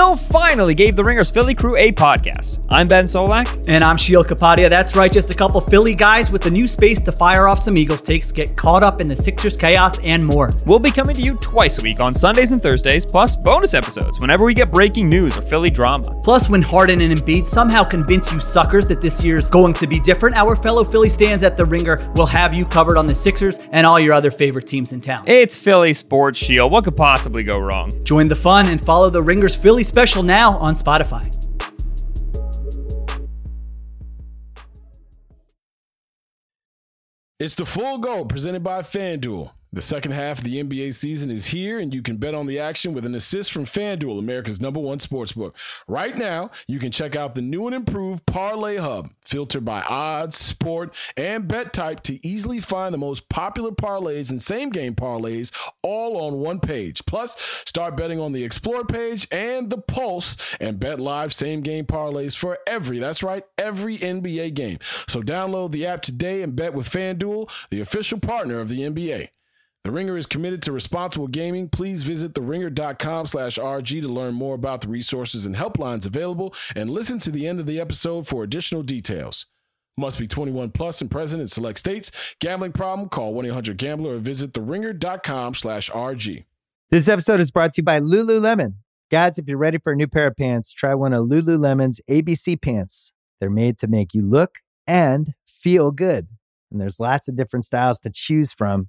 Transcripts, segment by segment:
Will finally gave the Ringers Philly crew a podcast. I'm Ben Solak. And I'm Sheil Kapadia. That's right, just a couple Philly guys with the new space to fire off some Eagles takes, get caught up in the Sixers chaos, and more. We'll be coming to you twice a week on Sundays and Thursdays, plus bonus episodes whenever we get breaking news or Philly drama. Plus, when Harden and Embiid somehow convince you suckers that this year's going to be different, our fellow Philly stands at the Ringer will have you covered on the Sixers and all your other favorite teams in town. It's Philly Sports Shield. What could possibly go wrong? Join the fun and follow the Ringers Philly special now on Spotify. It's the full go presented by FanDuel. The second half of the NBA season is here, and you can bet on the action with an assist from FanDuel, America's number one sportsbook. Right now, you can check out the new and improved Parlay Hub, filtered by odds, sport, and bet type to easily find the most popular parlays and same game parlays all on one page. Plus, start betting on the Explore page and the Pulse and bet live same game parlays for every, that's right, every NBA game. So download the app today and bet with FanDuel, the official partner of the NBA. The Ringer is committed to responsible gaming. Please visit theringer.com slash RG to learn more about the resources and helplines available and listen to the end of the episode for additional details. Must be 21 plus and present in select states. Gambling problem? Call 1-800-GAMBLER or visit theringer.com slash RG. This episode is brought to you by Lululemon. Guys, if you're ready for a new pair of pants, try one of Lululemon's ABC pants. They're made to make you look and feel good. And there's lots of different styles to choose from.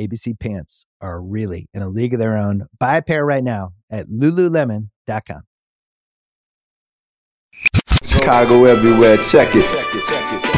ABC pants are really in a league of their own. Buy a pair right now at lululemon.com. Chicago everywhere. Check it.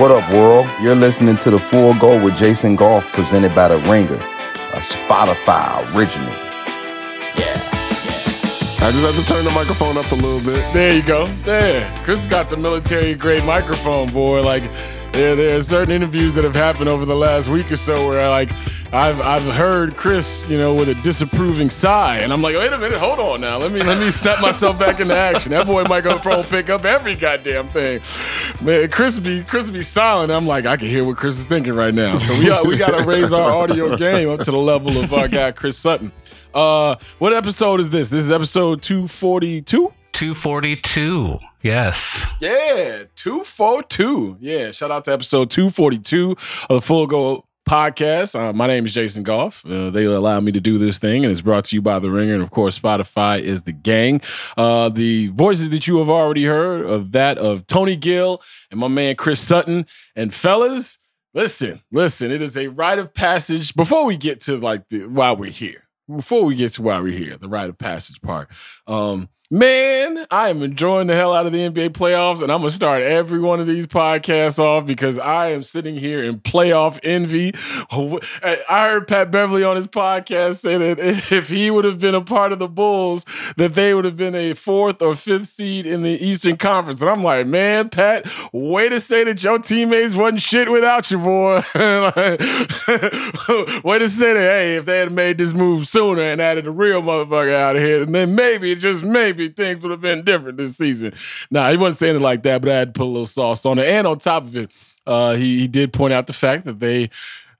What up, world? You're listening to The Full Go with Jason Goff, presented by The Ringer, a Spotify original. Yeah. I just have to turn the microphone up a little bit. There you go. There. Chris got the military grade microphone, boy. Like, there, there are certain interviews that have happened over the last week or so where, I, like, I've I've heard Chris, you know, with a disapproving sigh, and I'm like, wait a minute, hold on now. Let me let me step myself back into action. That boy microphone pick up every goddamn thing. Man, Chris be Chris be silent. I'm like, I can hear what Chris is thinking right now. So we we got to raise our audio game up to the level of our guy Chris Sutton. Uh, what episode is this? This is episode 242. 242. Yes. Yeah, 242. Yeah, shout out to episode 242 of the Full Go podcast. Uh, my name is Jason Goff. Uh, they allow me to do this thing, and it's brought to you by The Ringer. And of course, Spotify is the gang. Uh, the voices that you have already heard of that of Tony Gill and my man Chris Sutton. And fellas, listen, listen, it is a rite of passage. Before we get to like the, why we're here, before we get to why we're here, the rite of passage part. Um, man, I am enjoying the hell out of the NBA playoffs, and I'm gonna start every one of these podcasts off because I am sitting here in playoff envy. I heard Pat Beverley on his podcast say that if he would have been a part of the Bulls, that they would have been a fourth or fifth seed in the Eastern Conference. And I'm like, man, Pat, way to say that your teammates wasn't shit without you, boy. way to say that, hey, if they had made this move sooner and added a real motherfucker out of here, then maybe, just maybe, things would have been different this season. Nah, he wasn't saying it like that, but I had to put a little sauce on it. And on top of it, uh, he, he did point out the fact that they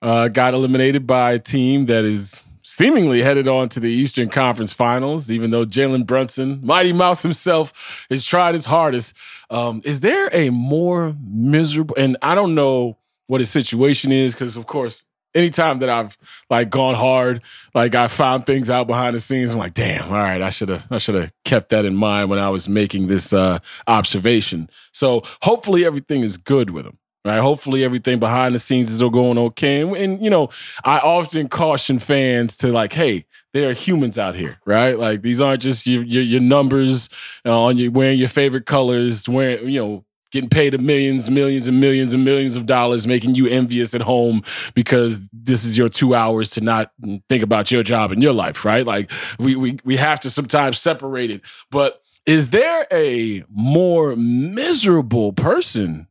uh, got eliminated by a team that is seemingly headed on to the Eastern Conference Finals, even though Jalen Brunson, Mighty Mouse himself, has tried his hardest. Um, is there a more miserable, and I don't know what his situation is, because of course, anytime that I've like gone hard, like I found things out behind the scenes, I'm like, damn, all right, I should have I should have kept that in mind when I was making this uh observation. So hopefully everything is good with him. Right. Hopefully everything behind the scenes is all going okay. And, and you know, I often caution fans to like, hey, there are humans out here, right? Like these aren't just your your, your numbers uh, on you wearing your favorite colors, wearing you know getting paid a millions, millions, and millions and millions of dollars, making you envious at home because this is your two hours to not think about your job and your life, right? Like we we we have to sometimes separate it. But is there a more miserable person,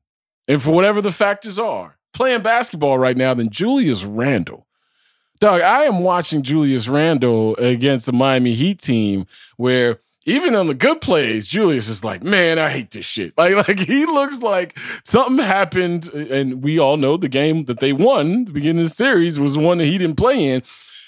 and for whatever the factors are, playing basketball right now than Julius Randle? Doug, I am watching Julius Randle against the Miami Heat team where even on the good plays, Julius is like, man, I hate this shit. Like, like he looks like something happened, and we all know the game that they won, the beginning of the series, was one that he didn't play in.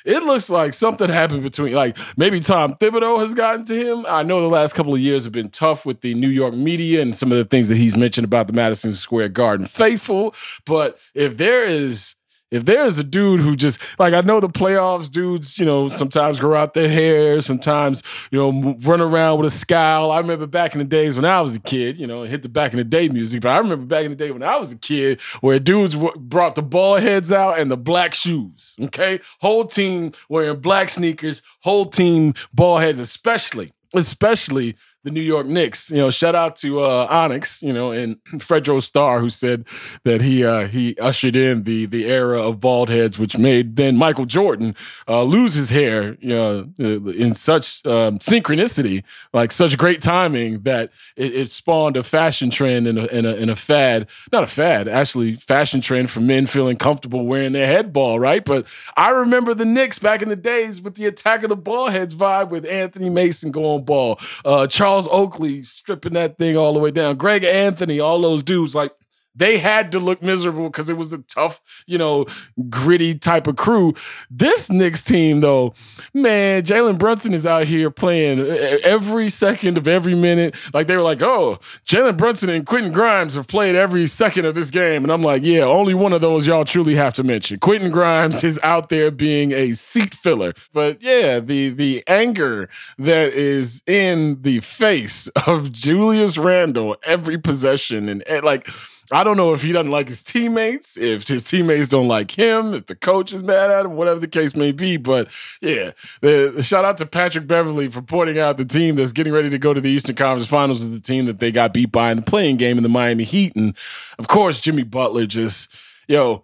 It looks like something happened between, like maybe Tom Thibodeau has gotten to him. I know the last couple of years have been tough with the New York media and some of the things that he's mentioned about the Madison Square Garden faithful. But if there is if there's a dude who just like I know the playoffs dudes, you know, sometimes grow out their hair, sometimes you know run around with a scowl. I remember back in the days when I was a kid, you know, hit the back in the day music. But I remember back in the day when I was a kid, where dudes brought the ball heads out and the black shoes. Okay, whole team wearing black sneakers, whole team ball heads, especially, especially the New York Knicks. You know, shout out to uh, Onyx, you know, and Fredro Starr, who said that he uh, he ushered in the the era of bald heads, which made then Michael Jordan uh, lose his hair, you know, in such um, synchronicity, like such great timing that it, it spawned a fashion trend and a, and a, and a fad, not a fad, actually fashion trend for men feeling comfortable wearing their head ball, right? But I remember the Knicks back in the days with the attack of the ball heads vibe with Anthony Mason going ball, uh, Charles Charles Oakley stripping that thing all the way down. Greg Anthony, all those dudes, like they had to look miserable because it was a tough, you know, gritty type of crew. This Knicks team, though, man, Jalen Brunson is out here playing every second of every minute. Like they were like, oh, Jalen Brunson and Quentin Grimes have played every second of this game. And I'm like, yeah, only one of those y'all truly have to mention. Quentin Grimes is out there being a seat filler. But yeah, the the anger that is in the face of Julius Randle every possession and, and like I don't know if he doesn't like his teammates, if his teammates don't like him, if the coach is mad at him, whatever the case may be. But yeah, the, the shout out to Patrick Beverley for pointing out the team that's getting ready to go to the Eastern Conference Finals is the team that they got beat by in the play-in game in the Miami Heat. And of course, Jimmy Butler just, yo,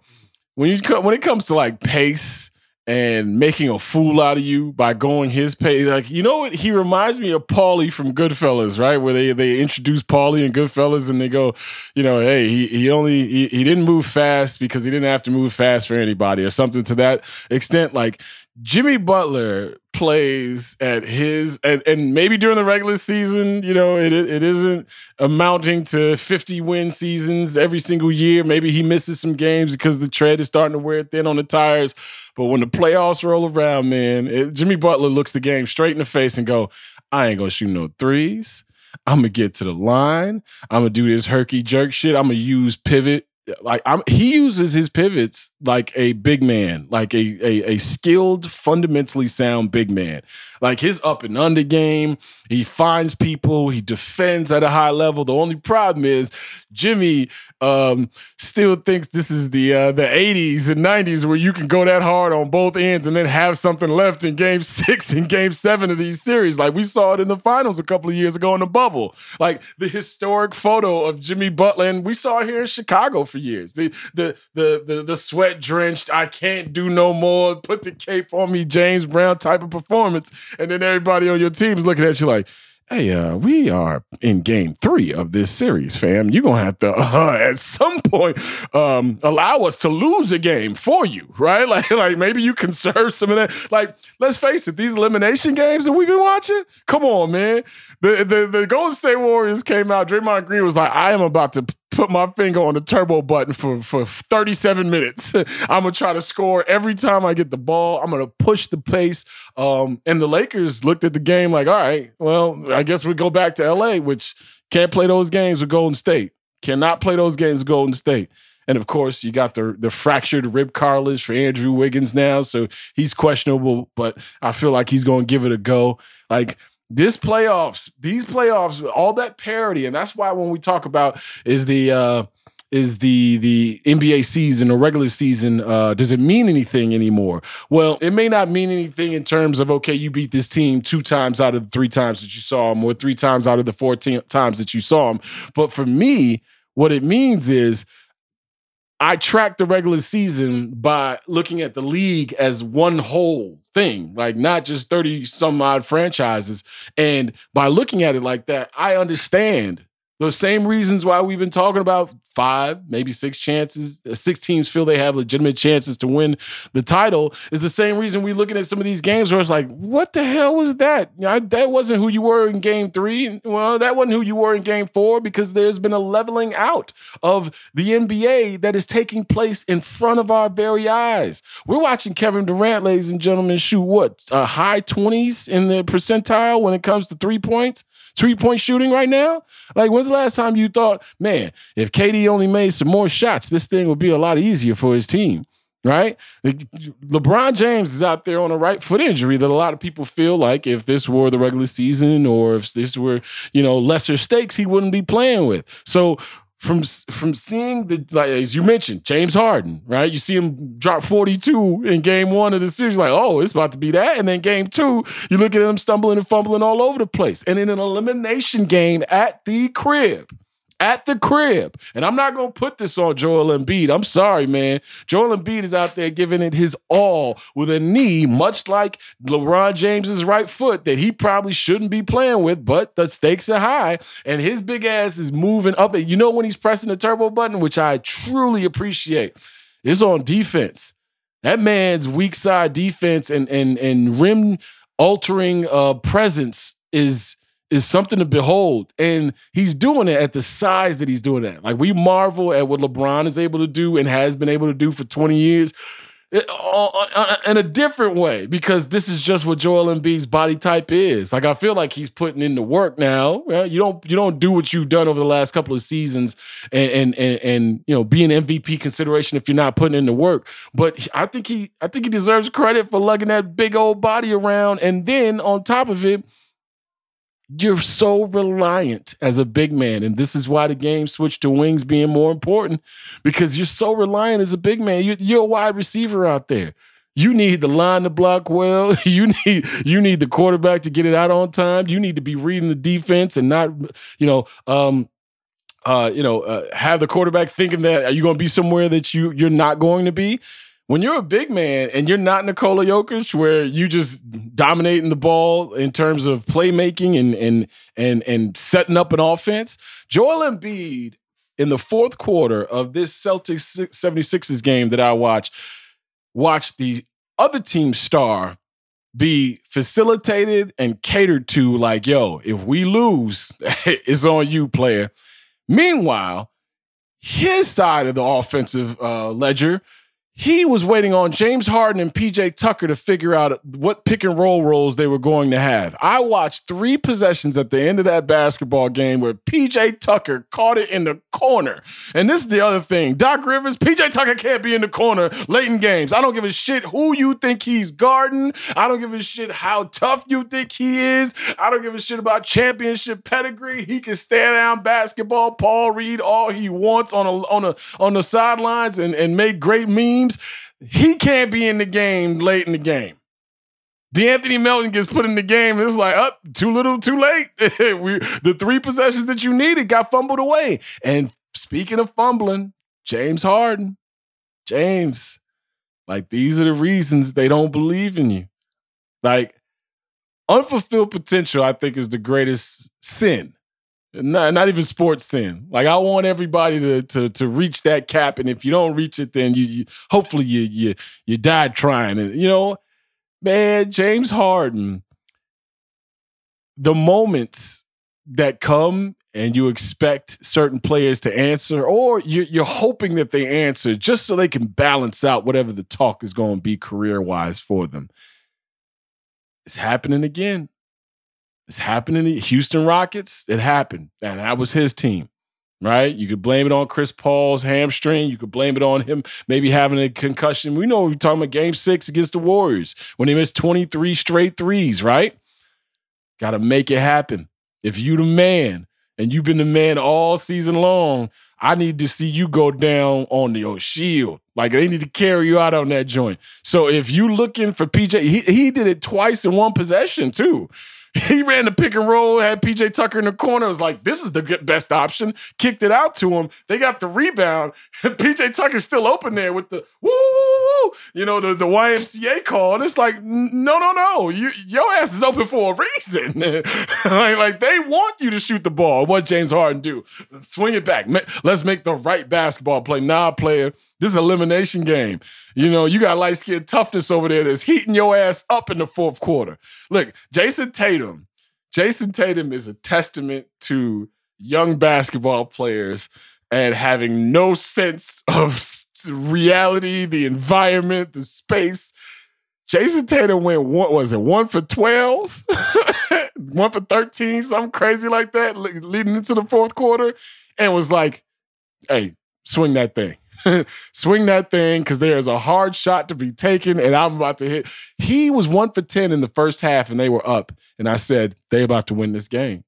when you when it comes to like pace and making a fool out of you by going his pace. Like, you know what? He reminds me of Paulie from Goodfellas, right? Where they, they introduce Paulie and Goodfellas and they go, you know, hey, he, he only, he, he didn't move fast because he didn't have to move fast for anybody or something to that extent. Like, Jimmy Butler plays at his and, and maybe during the regular season, you know, it it isn't amounting to 50 win seasons every single year. Maybe he misses some games because the tread is starting to wear thin on the tires. But when the playoffs roll around, man, it, Jimmy Butler looks the game straight in the face and go, I ain't gonna shoot no threes. I'm gonna get to the line. I'm gonna do this herky jerk shit. I'm gonna use pivot like I'm, he uses his pivots like a big man, like a, a a skilled, fundamentally sound big man. Like his up and under game, he finds people, he defends at a high level. The only problem is Jimmy um, still thinks this is the uh, the 80s and 90s where you can go that hard on both ends and then have something left in game six and game seven of these series. Like we saw it in the finals a couple of years ago in the bubble. Like the historic photo of Jimmy Butler, and we saw it here in Chicago for years. The the the the, the sweat drenched, I can't do no more, put the cape on me, James Brown type of performance. And then everybody on your team is looking at you like, hey, uh, we are in game three of this series, fam. You're gonna have to uh, at some point um, allow us to lose a game for you, right? Like, like maybe you conserve some of that. Like, let's face it, these elimination games that we've been watching, come on, man. The the, the Golden State Warriors came out. Draymond Green was like, I am about to put my finger on the turbo button for, for 37 minutes. I'm gonna try to score every time I get the ball. I'm gonna push the pace. Um, and the Lakers looked at the game like, all right, well, I guess we go back to LA, which can't play those games with Golden State. Cannot play those games with Golden State. And of course, you got the the fractured rib cartilage for Andrew Wiggins now, so he's questionable. But I feel like he's going to give it a go. Like this playoffs, these playoffs, all that parity, and that's why when we talk about is the uh, is the the NBA season or regular season uh, does it mean anything anymore? Well, it may not mean anything in terms of okay, you beat this team two times out of the three times that you saw them, or three times out of the fourteen times that you saw them. But for me, what it means is I track the regular season by looking at the league as one whole thing, like not just 30 some odd franchises. And by looking at it like that, I understand the same reasons why we've been talking about five, maybe six chances, uh, six teams feel they have legitimate chances to win the title is the same reason we're looking at some of these games where it's like, what the hell was that? You know, that wasn't who you were in game three. Well, that wasn't who you were in game four because there's been a leveling out of the NBA that is taking place in front of our very eyes. We're watching Kevin Durant, ladies and gentlemen, shoot what? Uh, high 20s in the percentile when it comes to three points? Three point shooting right now? Like, when's the last time you thought, man, if KD only made some more shots, this thing would be a lot easier for his team? Right? LeBron James is out there on a right foot injury that a lot of people feel like if this were the regular season or if this were, you know, lesser stakes, he wouldn't be playing with. So from from seeing the like as you mentioned James Harden, right? You see him drop 42 in game 1 of the series like, "Oh, it's about to be that." And then game 2, you look at him stumbling and fumbling all over the place. And in an elimination game at the crib, at the crib. And I'm not going to put this on Joel Embiid. I'm sorry, man. Joel Embiid is out there giving it his all with a knee, much like LeBron James's right foot that he probably shouldn't be playing with, but the stakes are high. And his big ass is moving up. And you know when he's pressing the turbo button, which I truly appreciate, is on defense. That man's weak side defense and and and rim altering uh presence is is something to behold. And he's doing it at the size that he's doing it. Like we marvel at what LeBron is able to do and has been able to do for 20 years uh, uh, uh, in a different way because this is just what Joel Embiid's body type is. Like I feel like he's putting in the work now. You don't you don't do what you've done over the last couple of seasons and and and, and you know be an MVP consideration if you're not putting in the work. But I think he I think he deserves credit for lugging that big old body around and then on top of it you're so reliant as a big man. And this is why the game switched to wings being more important because you're so reliant as a big man. You're, you're a wide receiver out there. You need the line to block well. You need you need the quarterback to get it out on time. You need to be reading the defense and not, you know, um, uh, you know, uh, have the quarterback thinking that are you going to be somewhere that you you're not going to be when you're a big man and you're not Nikola Jokic, where you just dominating the ball in terms of playmaking and and and and setting up an offense, Joel Embiid in the fourth quarter of this Celtics 76ers game that I watched, watched the other team star be facilitated and catered to like, yo, if we lose, it's on you, player. Meanwhile, his side of the offensive uh, ledger – he was waiting on James Harden and PJ Tucker to figure out what pick and roll roles they were going to have. I watched three possessions at the end of that basketball game where PJ Tucker caught it in the corner. And this is the other thing Doc Rivers, PJ Tucker can't be in the corner late in games. I don't give a shit who you think he's guarding. I don't give a shit how tough you think he is. I don't give a shit about championship pedigree. He can stand down basketball, Paul Reed, all he wants on a on a on the sidelines and, and make great memes teams, he can't be in the game late in the game. De'Anthony Melton gets put in the game. It's like, up, oh, too little, too late. we, the three possessions that you needed got fumbled away. And speaking of fumbling, James Harden, James, like these are the reasons they don't believe in you. Like unfulfilled potential, I think, is the greatest sin not, not even sports sin. Like I want everybody to to to reach that cap, and if you don't reach it, then you, you hopefully you you you died trying. And you know, man, James Harden, the moments that come and you expect certain players to answer, or you're, you're hoping that they answer just so they can balance out whatever the talk is going to be career wise for them. It's happening again. It's happening. Houston Rockets, it happened. And that was his team. right? You could blame it on Chris Paul's hamstring. You could blame it on him maybe having a concussion. We know we're talking about game six against the Warriors when he missed 23 straight threes, right? Got to make it happen. If you the man and you've been the man all season long, I need to see you go down on your shield. Like they need to carry you out on that joint. So if you looking for PJ, he, he did it twice in one possession too. He ran the pick and roll, had PJ Tucker in the corner. Was like, this is the best option. Kicked it out to him. They got the rebound. PJ Tucker's still open there with the woo, woo, you know, the, the YMCA call. And it's like, no, no, no. You, your ass is open for a reason. like, like, they want you to shoot the ball. What James Harden do? Swing it back. Let's make the right basketball play. Nah, player. This is elimination game. You know, you got light skin toughness over there that's heating your ass up in the fourth quarter. Look, Jayson Tatum, Jayson Tatum is a testament to young basketball players and having no sense of reality, the environment, the space. Jayson Tatum went what was it one for twelve, one for thirteen, something crazy like that, leading into the fourth quarter, and was like, "Hey, swing that thing." swing that thing because there is a hard shot to be taken and I'm about to hit. He was one for 10 in the first half and they were up. And I said, they about to win this game.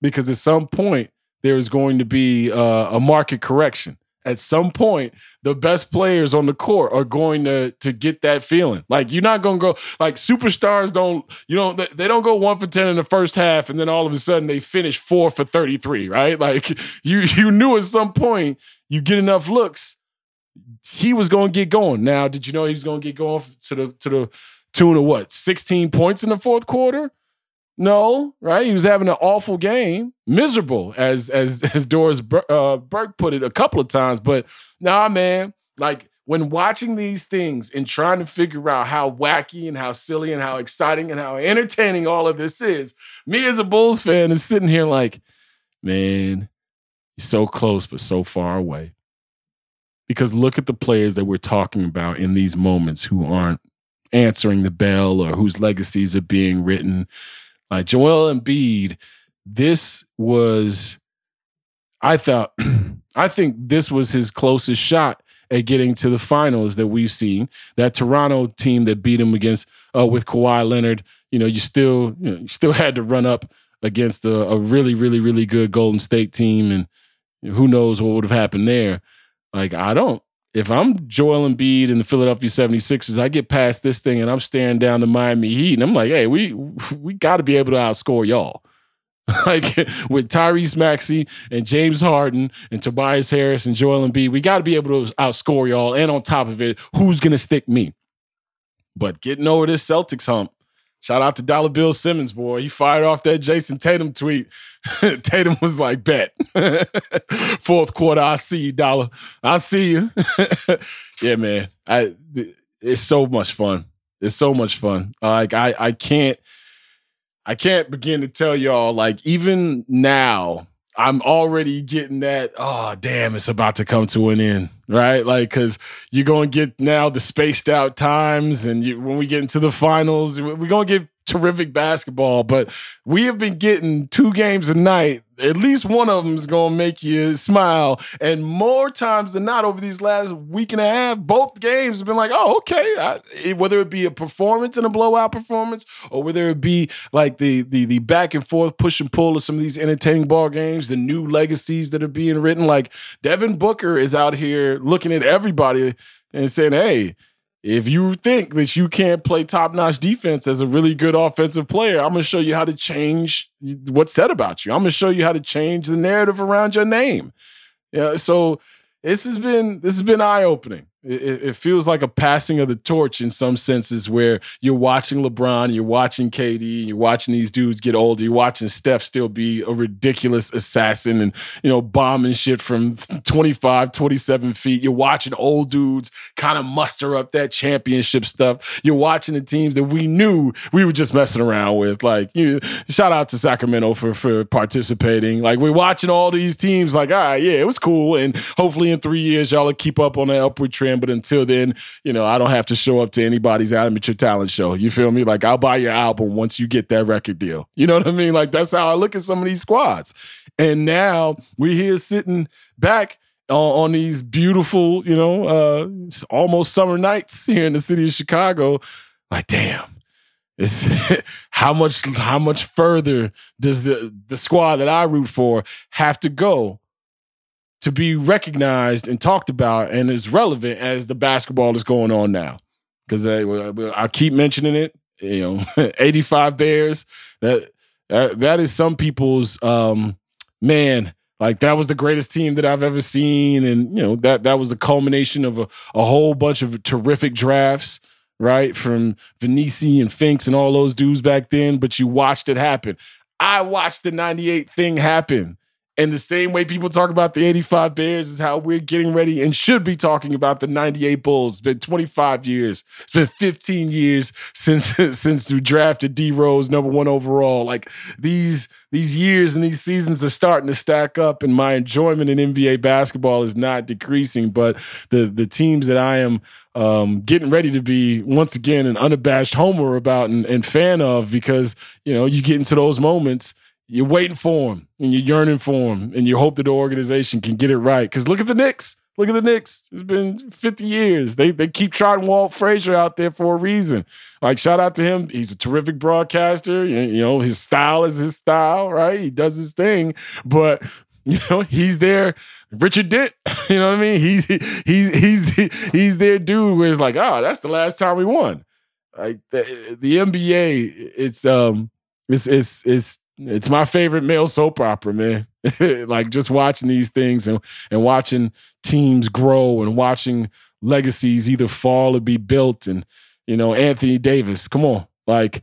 Because at some point, there is going to be uh, a market correction. At some point, the best players on the court are going to to get that feeling. Like you're not going to go like superstars don't you know they, don't go one for ten in the first half and then all of a sudden they finish four for thirty three. Right? Like you you knew at some point you get enough looks, he was going to get going. Now, did you know he was going to get going to the to the tune of what? 16 points in the fourth quarter? No, right? He was having an awful game, miserable, as as as Doris uh, Burke put it a couple of times. But nah, man, like when watching these things and trying to figure out how wacky and how silly and how exciting and how entertaining all of this is, me as a Bulls fan is sitting here like, man, so close, but so far away. Because look at the players that we're talking about in these moments who aren't answering the bell or whose legacies are being written. Like Joel Embiid, this was, I thought, I think this was his closest shot at getting to the finals that we've seen. That Toronto team that beat him against uh, with Kawhi Leonard, you know, you still you, know, you still had to run up against a, a, really, really, really good Golden State team, and who knows what would have happened there. Like, I don't. If I'm Joel Embiid in the Philadelphia 76ers, I get past this thing and I'm staring down the Miami Heat and I'm like, hey, we we got to be able to outscore y'all. like with Tyrese Maxey and James Harden and Tobias Harris and Joel Embiid, we got to be able to outscore y'all. And on top of it, who's going to stick me? But getting over this Celtics hump, Shout out to Dollar Bill Simmons, boy. He fired off that Jayson Tatum tweet. Tatum was like, bet. Fourth quarter, I see you, Dollar. I see you. yeah, man. I it's so much fun. It's so much fun. Like I I can't I can't begin to tell y'all, like, even now, I'm already getting that, oh, damn, it's about to come to an end right? Like, because you're going to get now the spaced out times, and you, when we get into the finals, we're going to get terrific basketball. But we have been getting two games a night. At least one of them is to make you smile. And more times than not, over these last week and a half, both games have been like, oh, okay. I, whether it be a performance and a blowout performance, or whether it be like the the the back and forth push and pull of some of these entertaining ball games, the new legacies that are being written. Like Devin Booker is out here looking at everybody and saying, hey, if you think that you can't play top notch defense as a really good offensive player, I'm going to show you how to change what's said about you. I'm going to show you how to change the narrative around your name. Yeah. So this has been this has been eye opening. It, it, feels like a passing of the torch in some senses where you're watching LeBron, you're watching KD, you're watching these dudes get older, you're watching Steph still be a ridiculous assassin and, you know, bombing shit from 25, 27 feet. You're watching old dudes kind of muster up that championship stuff. You're watching the teams that we knew we were just messing around with. Like, you shout out to Sacramento for, for participating. Like, we're watching all these teams like, all right, yeah, it was cool. And hopefully in three years, y'all will keep up on that upward trend man. But until then, you know, I don't have to show up to anybody's amateur talent show. You feel me? Like I'll buy your album once you get that record deal. You know what I mean? Like that's how I look at some of these squads. And now we're here sitting back on, these beautiful, you know, uh, almost summer nights here in the city of Chicago. Like, damn, it's how much how much further does the the squad that I root for have to go to be recognized and talked about and as relevant as the basketball is going on now? Because I, I keep mentioning it. You know, 85 Bears. That that, that is some people's um, man. Like that was the greatest team that I've ever seen, and you know that that was the culmination of a, a whole bunch of terrific drafts right? From Vainisi and Finks and all those dudes back then, but you watched it happen. I watched the 98 thing happen. And the same way people talk about the 85 Bears is how we're getting ready and should be talking about the 98 Bulls. It's been 25 years. It's been 15 years since since we drafted D Rose number one overall. Like these these years and these seasons are starting to stack up, and my enjoyment in NBA basketball is not decreasing. But the the teams that I am um, getting ready to be once again an unabashed homer about and, and fan of because you know you get into those moments you're waiting for him and you're yearning for him and you hope that the organization can get it right. Because look at the Knicks. Look at the Knicks. It's been 50 years. They they keep trotting Walt Frazier out there for a reason. Like shout out to him. He's a terrific broadcaster. You, you know his style is his style, right? He does his thing, but you know he's there. Richard Dent. You know what I mean? He's he's he's he's their dude. Where it's like, oh, that's the last time we won. Like the, the NBA, it's um, it's it's it's it's my favorite male soap opera, man. like just watching these things and, and watching teams grow and watching legacies either fall or be built. And, you know, Anthony Davis, come on. Like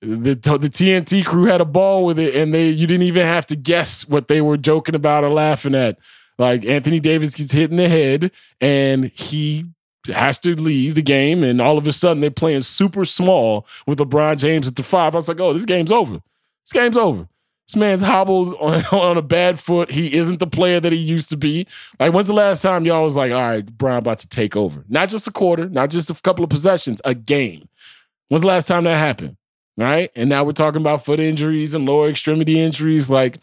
the the TNT crew had a ball with it and they you didn't even have to guess what they were joking about or laughing at. Like Anthony Davis gets hit in the head and he has to leave the game and all of a sudden they're playing super small with LeBron James at the five. I was like, oh, this game's over. This game's over. This man's hobbled on, on, a bad foot. He isn't the player that he used to be. Like, when's the last time y'all was like, all right, Bron about to take over? Not just a quarter, not just a couple of possessions, a game. When's the last time that happened? Right. And now we're talking about foot injuries and lower extremity injuries. Like,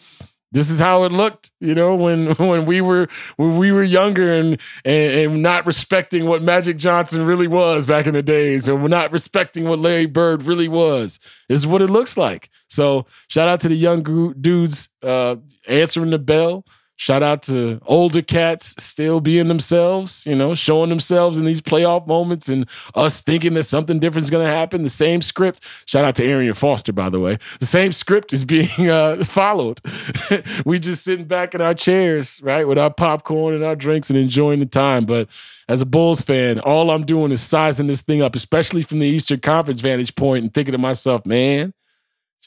this is how it looked, you know, when when we were when we were younger and, and, and not respecting what Magic Johnson really was back in the days, and we're not respecting what Larry Bird really was. This is what it looks like. So shout out to the young dudes uh, answering the bell, Shout out to older cats still being themselves, you know, showing themselves in these playoff moments and us thinking that something different is going to happen. The same script. Shout out to Arian Foster, by the way. The same script is being uh, followed. we just sitting back in our chairs, right, with our popcorn and our drinks and enjoying the time. But as a Bulls fan, all I'm doing is sizing this thing up, especially from the Eastern Conference vantage point, and thinking to myself, man,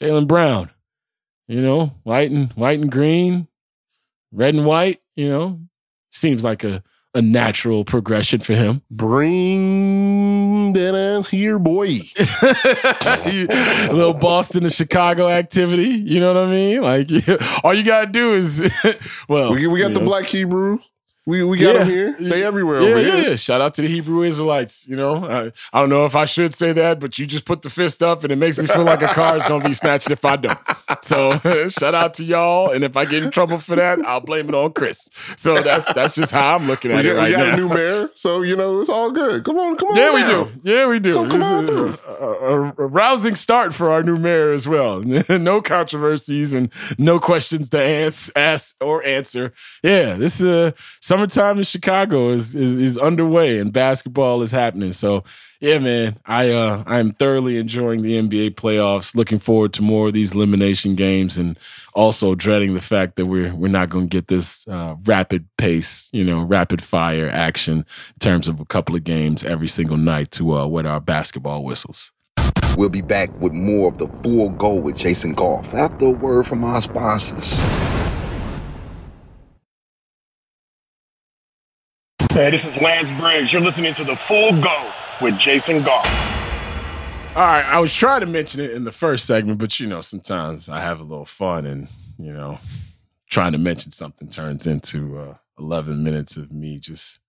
Jaylen Brown, you know, white and white and green, red and white, you know, seems like a, a natural progression for him. Bring that ass here, boy. a little Boston to Chicago activity. You know what I mean? Like, all you got to do is, well, we, we got the know, Black Hebrew. We we got yeah. them here. They everywhere yeah, over yeah, here. Yeah. Shout out to the Hebrew Israelites. You know, I, I, don't know if I should say that, but you just put the fist up, and it makes me feel like a car is gonna be snatched if I don't. So shout out to y'all, and if I get in trouble for that, I'll blame it on Chris. So that's that's just how I'm looking at we it right we got now. a new mayor, so you know it's all good. Come on, come on. Yeah, now. we do. Yeah, we do. Come, come on through. A, a, a, rousing start for our new mayor as well. no controversies and no questions to ask, ask or answer. Yeah, this is uh, summertime in Chicago Chicago is, is is underway and basketball is happening. So yeah, man, I uh I'm thoroughly enjoying the NBA playoffs. Looking forward to more of these elimination games, and also dreading the fact that we're we're not going to get this uh, rapid pace, you know, rapid fire action in terms of a couple of games every single night to uh, wet our basketball whistles. We'll be back with more of the full go with Jason Goff after a word from our sponsors. Hey, this is Lance Briggs. You're listening to the Full Go with Jason Goff. All right, I was trying to mention it in the first segment, but you know, sometimes I have a little fun, and you know, trying to mention something turns into uh, 11 minutes of me just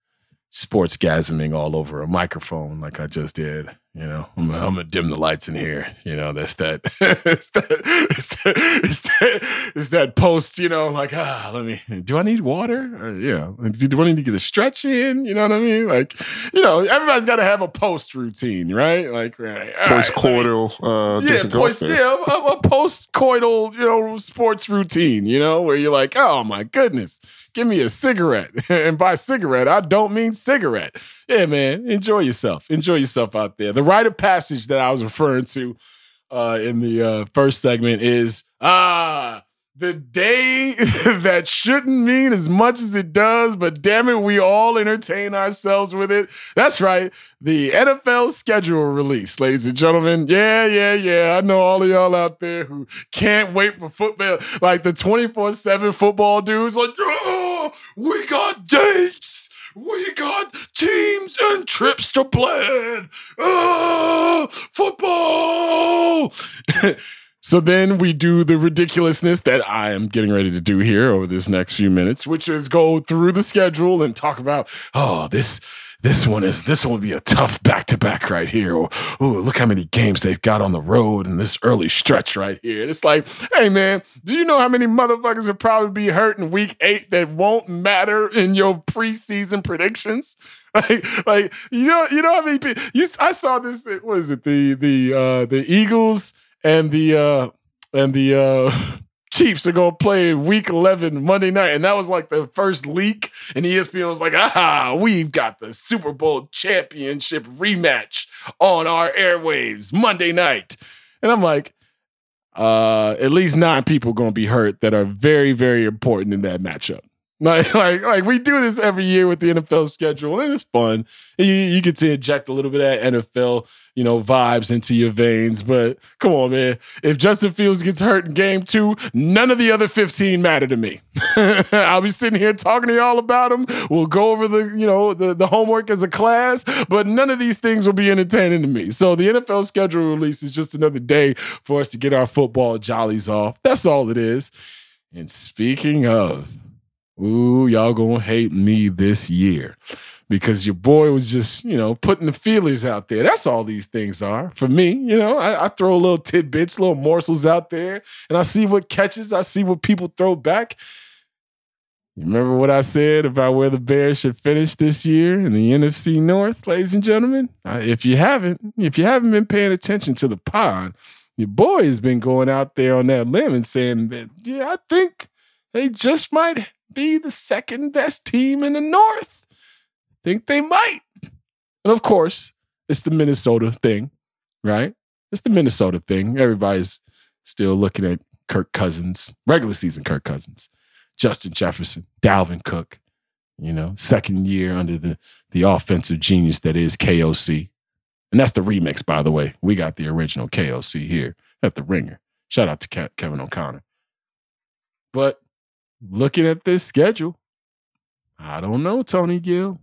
sports gasming all over a microphone like I just did. You know, I'm, I'm gonna dim the lights in here. You know, that's that. it's that. It's that. It's that. It's that post. You know, like ah, let me. Do I need water? Or, yeah. Do, do I need to get a stretch in? You know what I mean? Like, you know, everybody's got to have a post routine, right? Like, right, post coital. Uh, yeah, post, yeah, a, a post coital, you know, sports routine. You know, where you're like, oh my goodness, give me a cigarette, and by cigarette, I don't mean cigarette. Yeah, man, enjoy yourself. Enjoy yourself out there. The rite of passage that I was referring to uh, in the uh, first segment is ah. The day that shouldn't mean as much as it does, but damn it, we all entertain ourselves with it. That's right. The NFL schedule release, ladies and gentlemen. Yeah, yeah, yeah. I know all of y'all out there who can't wait for football, like the 24 7 football dudes, like, oh, we got dates. We got teams and trips to plan. Oh, football. So then we do the ridiculousness that I am getting ready to do here over this next few minutes, which is go through the schedule and talk about, oh, this this one is this one will be a tough back to back right here. Oh, look how many games they've got on the road in this early stretch right here. And It's like, hey man, do you know how many motherfuckers will probably be hurt in week eight that won't matter in your preseason predictions? Like, like you know, you know how many people you I saw this. What is it? The the uh the Eagles and the uh and the uh Chiefs are gonna play week 11 Monday night. And that was like the first leak. And ESPN was like, ah, we've got the Super Bowl championship rematch on our airwaves Monday night. And I'm like, uh, at least nine people gonna be hurt that are very, very important in that matchup. Like, like, like we do this every year with the NFL schedule, and it's fun. You, you get to inject a little bit of that NFL, you know, vibes into your veins. But come on, man. If Justin Fields gets hurt in game two, none of the other 15 matter to me. I'll be sitting here talking to y'all about them. We'll go over the, you know, the, the homework as a class, but none of these things will be entertaining to me. So the NFL schedule release is just another day for us to get our football jollies off. That's all it is. And speaking of, Ooh, y'all gonna hate me this year because your boy was just, you know, putting the feelers out there. That's all these things are for me. You know, I, I, throw little tidbits, little morsels out there, and I see what catches. I see what people throw back. Remember what I said about where the Bears should finish this year in the NFC North, ladies and gentlemen? Uh, if you haven't, if you haven't been paying attention to the pod, your boy has been going out there on that limb and saying that, yeah, I think they just might be the second best team in the North. Think they might. And of course, it's the Minnesota thing, right? It's the Minnesota thing. Everybody's still looking at Kirk Cousins, regular season Kirk Cousins, Justin Jefferson, Dalvin Cook, you know, second year under the, the offensive genius that is KOC. And that's the remix, by the way. We got the original KOC here at the Ringer. Shout out to Ke- Kevin O'Connor. But looking at this schedule, I don't know, Tony Gill.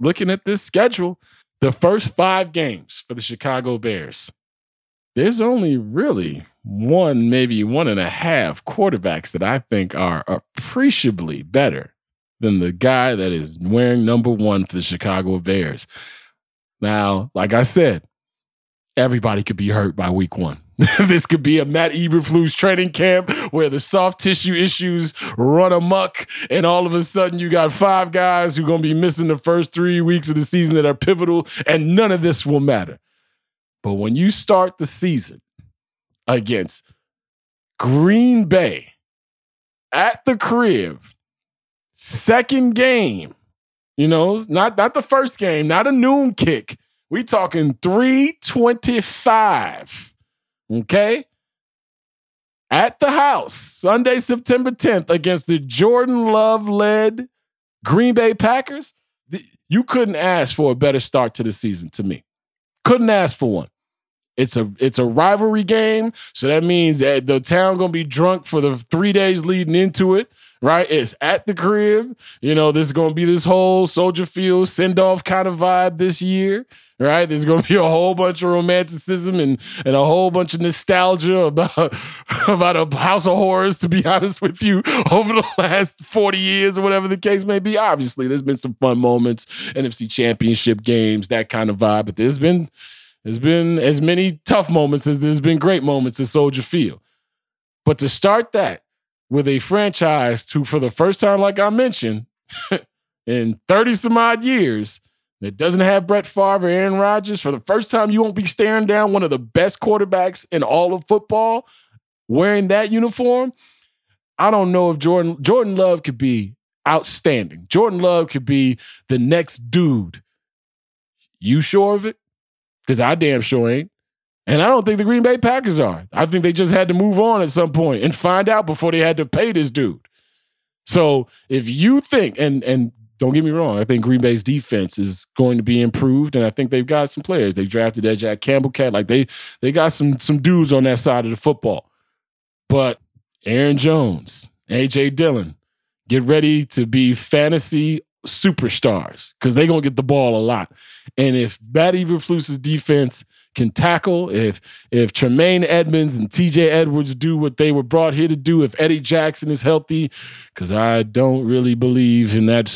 Looking at this schedule, the first five games for the Chicago Bears, there's only really one, maybe one and a half quarterbacks that I think are appreciably better than the guy that is wearing number one for the Chicago Bears. Now, like I said, everybody could be hurt by week one. this could be a Matt Eberflus training camp where the soft tissue issues run amok, and all of a sudden you got five guys who are going to be missing the first three weeks of the season that are pivotal, and none of this will matter. But when you start the season against Green Bay at the crib, second game, you know, not not the first game, not a noon kick. We talking 325 Okay. At the house, Sunday, September 10th, against the Jordan Love led Green Bay Packers. You couldn't ask for a better start to the season to me. Couldn't ask for one. It's a it's a rivalry game, so that means that the town gonna be drunk for the three days leading into it. Right, it's at the crib. You know, this is gonna be this whole Soldier Field send off kind of vibe this year. Right, there's gonna be a whole bunch of romanticism and and a whole bunch of nostalgia about about a house of horrors. To be honest with you, over the last forty years or whatever the case may be, obviously there's been some fun moments, NFC Championship games, that kind of vibe. But there's been there's been as many tough moments as there's been great moments at Soldier Field. But to start that with a franchise who, for the first time, like I mentioned, in 30 some odd years, that doesn't have Brett Favre or Aaron Rodgers, for the first time, you won't be staring down one of the best quarterbacks in all of football wearing that uniform. I don't know if Jordan Jordan Love could be outstanding. Jordan Love could be the next dude. You sure of it? Because I damn sure ain't. And I don't think the Green Bay Packers are. I think they just had to move on at some point and find out before they had to pay this dude. So if you think, and and don't get me wrong, I think Green Bay's defense is going to be improved, and I think they've got some players. They drafted that Jack Campbell cat, like they they got some some dudes on that side of the football. But Aaron Jones, AJ Dillon, get ready to be fantasy superstars because they're gonna get the ball a lot. And if Matt Eberflus's defense can tackle, if if Tremaine Edmunds and TJ Edwards do what they were brought here to do, if Eddie Jackson is healthy, because I don't really believe in that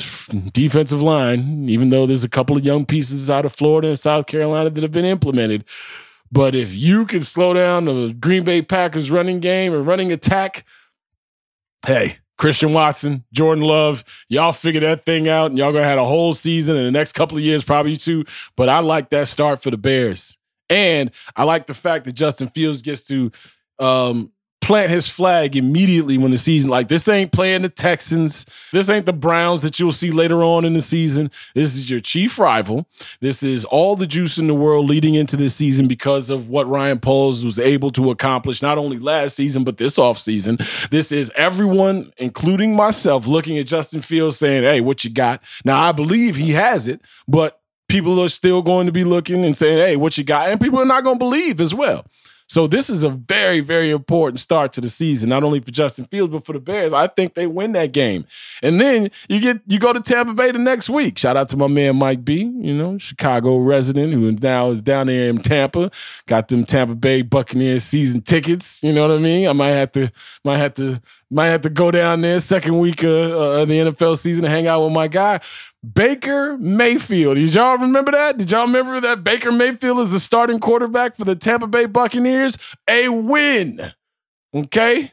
defensive line, even though there's a couple of young pieces out of Florida and South Carolina that have been implemented. But if you can slow down the Green Bay Packers running game or running attack, hey, Christian Watson, Jordan Love, y'all figure that thing out, and y'all gonna have a whole season in the next couple of years, probably too. But I like that start for the Bears. And I like the fact that Justin Fields gets to um, plant his flag immediately when the season like this ain't playing the Texans. This ain't the Browns that you'll see later on in the season. This is your chief rival. This is all the juice in the world leading into this season because of what Ryan Poles was able to accomplish not only last season but this offseason. This is everyone including myself looking at Justin Fields saying, "Hey, what you got?" Now I believe he has it, but people are still going to be looking and saying, "Hey, what you got?" And people are not going to believe as well. So this is a very, very important start to the season, not only for Justin Fields but for the Bears. I think they win that game, and then you get you go to Tampa Bay the next week. Shout out to my man Mike B, you know, Chicago resident who now is down there in Tampa. Got them Tampa Bay Buccaneers season tickets. You know what I mean? I might have to might have to might have to go down there second week of uh, the NFL season and hang out with my guy. Baker Mayfield. Did y'all remember that? Did y'all remember that Baker Mayfield is the starting quarterback for the Tampa Bay Buccaneers? A win. Okay?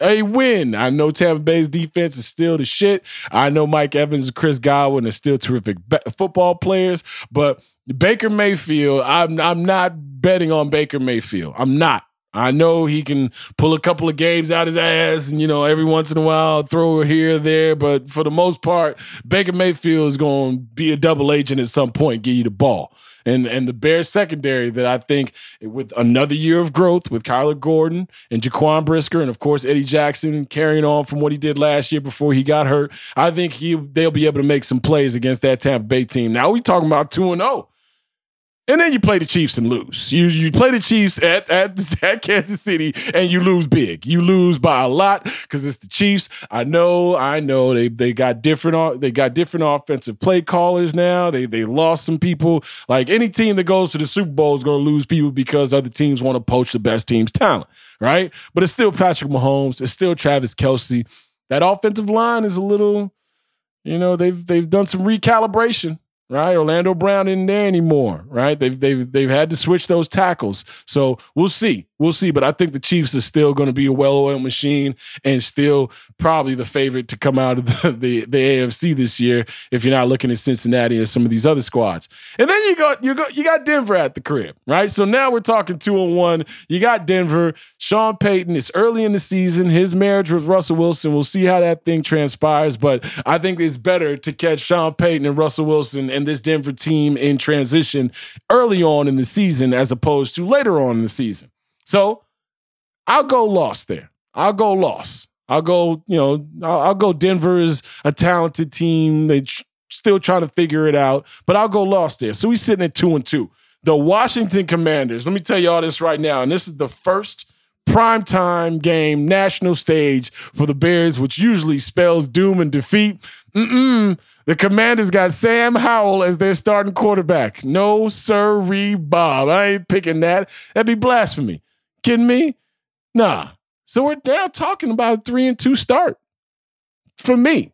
A win. I know Tampa Bay's defense is still the shit. I know Mike Evans and Chris Godwin are still terrific be- football players, but Baker Mayfield, I'm I'm not betting on Baker Mayfield. I'm not. I know he can pull a couple of games out his ass and, you know, every once in a while throw here or there. But for the most part, Baker Mayfield is going to be a double agent at some point, give you the ball. And, and the Bears secondary that I think with another year of growth with Kyler Gordon and Jaquan Brisker and of course Eddie Jackson carrying on from what he did last year before he got hurt, I think he they'll be able to make some plays against that Tampa Bay team. Now we talking about 2 and 0. And then you play the Chiefs and lose. You you play the Chiefs at, at, at Kansas City and you lose big. You lose by a lot because it's the Chiefs. I know, I know they they got different they got different offensive play callers now. They they lost some people. Like any team that goes to the Super Bowl is going to lose people because other teams want to poach the best team's talent, right? But it's still Patrick Mahomes. It's still Travis Kelce. That offensive line is a little, you know, they've they've done some recalibration right? Orlando Brown isn't there anymore, right? They've they've they've had to switch those tackles. So we'll see. We'll see. But I think the Chiefs are still going to be a well-oiled machine and still probably the favorite to come out of the, the, the AFC this year if you're not looking at Cincinnati or some of these other squads. And then you got you got you got Denver at the crib, right? So now we're talking two and one. You got Denver. Sean Payton is early in the season. His marriage with Russell Wilson. We'll see how that thing transpires. But I think it's better to catch Sean Payton and Russell Wilson and this Denver team in transition early on in the season as opposed to later on in the season. So I'll go lost there. I'll go lost. I'll go, you know, I'll, go Denver is a talented team. They tr- still trying to figure it out, but I'll go lost there. So he's sitting at two and two. the Washington Commanders. Let me tell you all this right now, and this is the first primetime game, national stage for the Bears, which usually spells doom and defeat. Mm-mm. The Commanders got Sam Howell as their starting quarterback. No, sirree, Bob. I ain't picking that. That'd be blasphemy. Kidding me? Nah. So we're now talking about a three and two start for me.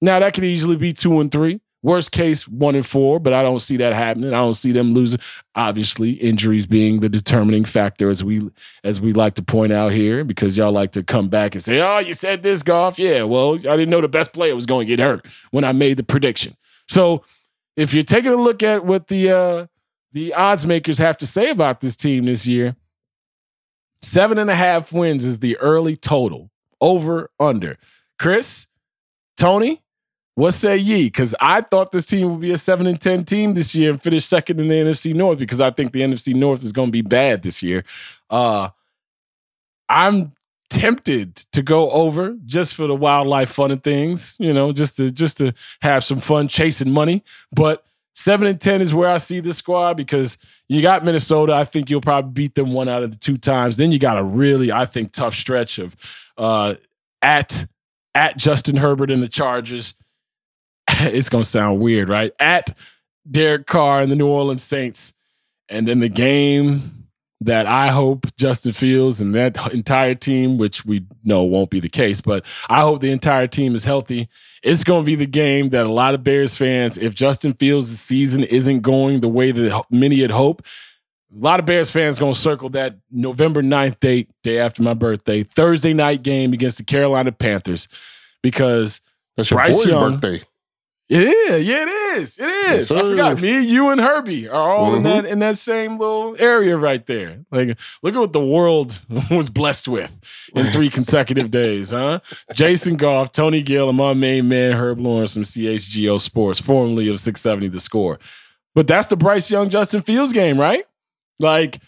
Now that could easily be two and three. Worst case, one and four, but I don't see that happening. I don't see them losing. Obviously, injuries being the determining factor, as we as we like to point out here, because y'all like to come back and say, "Oh, you said this, Goff." Yeah, well, I didn't know the best player was going to get hurt when I made the prediction. So, if you're taking a look at what the uh, the odds makers have to say about this team this year, seven and a half wins is the early total. Over under. Chris, Tony, what say ye? Because I thought this team would be a seven and ten team this year and finish second in the NFC North because I think the NFC North is going to be bad this year. Uh, I'm tempted to go over just for the wildlife fun and things, you know, just to just to have some fun chasing money. But seven and ten is where I see this squad because you got Minnesota. I think you'll probably beat them one out of the two times. Then you got a really, I think, tough stretch of uh, at at Justin Herbert and the Chargers. it's to sound weird, right? At Derek Carr and the New Orleans Saints. And then the game that I hope Justin Fields and that entire team, which we know won't be the case, but I hope the entire team is healthy. It's going to be the game that a lot of Bears fans, if Justin Fields' the season isn't going the way that many had hoped, a lot of Bears fans going to circle that November 9th date, day after my birthday, Thursday night game against the Carolina Panthers because That's your Bryce Young, birthday. It is. Yeah, it is. It is. Yes, I forgot. Me, you, and Herbie are all in Mhm. that in that same little area right there. Like, look at what the world was blessed with in three consecutive days, huh? Jason Goff, Tony Gill, and my main man Herb Lawrence from CHGO Sports, formerly of 670 The Score. But that's the Bryce Young Justin Fields game, right? Like.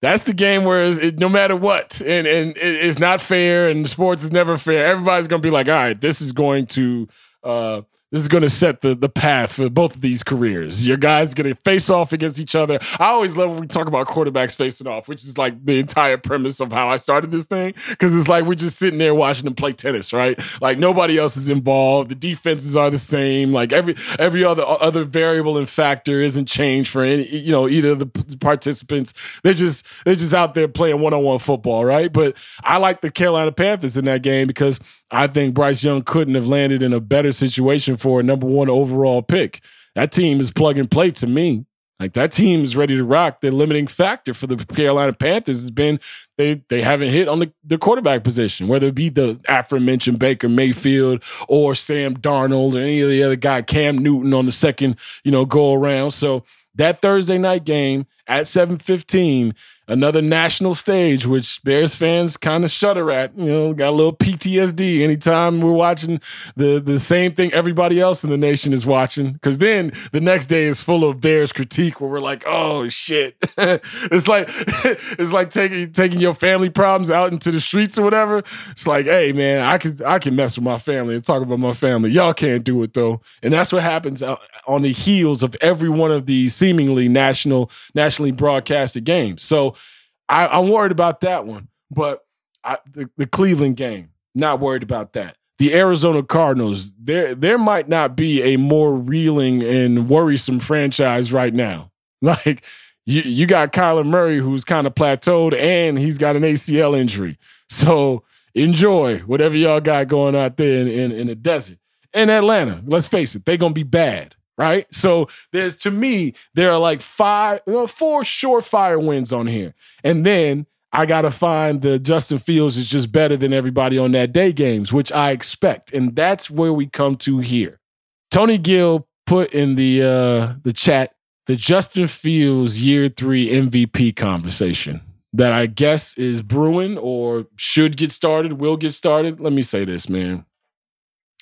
That's the game where it, no matter what, and and it, it's not fair, and sports is never fair. Everybody's gonna be like, all right, this is going to uh, this is going to set the the path for both of these careers. Your guys going to face off against each other. I always love when we talk about quarterbacks facing off, which is like the entire premise of how I started this thing. Because it's like we're just sitting there watching them play tennis, right? Like nobody else is involved. The defenses are the same. Like every every other other variable and factor isn't changed for any you know either the participants. They're just they're just out there playing one on one football, right? But I like the Carolina Panthers in that game because I think Bryce Young couldn't have landed in a better situation for a number one overall pick. That team is plug and play to me. Like that team is ready to rock. The limiting factor for the Carolina Panthers has been they they haven't hit on the, the quarterback position, whether it be the aforementioned Baker Mayfield or Sam Darnold or any of the other guy, Cam Newton on the second, you know, go around. So that Thursday night game at 7:15, another national stage, which Bears fans kind of shudder at. You know, got a little PTSD anytime we're watching the the same thing everybody else in the nation is watching. Because then the next day is full of Bears critique, where we're like, oh shit, it's like it's like taking taking your family problems out into the streets or whatever. It's like, hey man, I can I can mess with my family and talk about my family. Y'all can't do it though, and that's what happens out- on the heels of every one of these seemingly national nationally broadcasted games. So I, I'm worried about that one, but I, the, the Cleveland game, not worried about that. The Arizona Cardinals, there there might not be a more reeling and worrisome franchise right now. Like you, you got Kyler Murray who's kind of plateaued and he's got an ACL injury. So enjoy whatever y'all got going out there in, in, in the desert. In Atlanta, let's face it, they're gonna be bad, right? So there's to me, there are like five, you know, four surefire wins on here. And then I gotta find the Justin Fields is just better than everybody on that day games, which I expect. And that's where we come to here. Tony Gill put in the uh the chat the Justin Fields year three MVP conversation that I guess is brewing or should get started, will get started. Let me say this, man.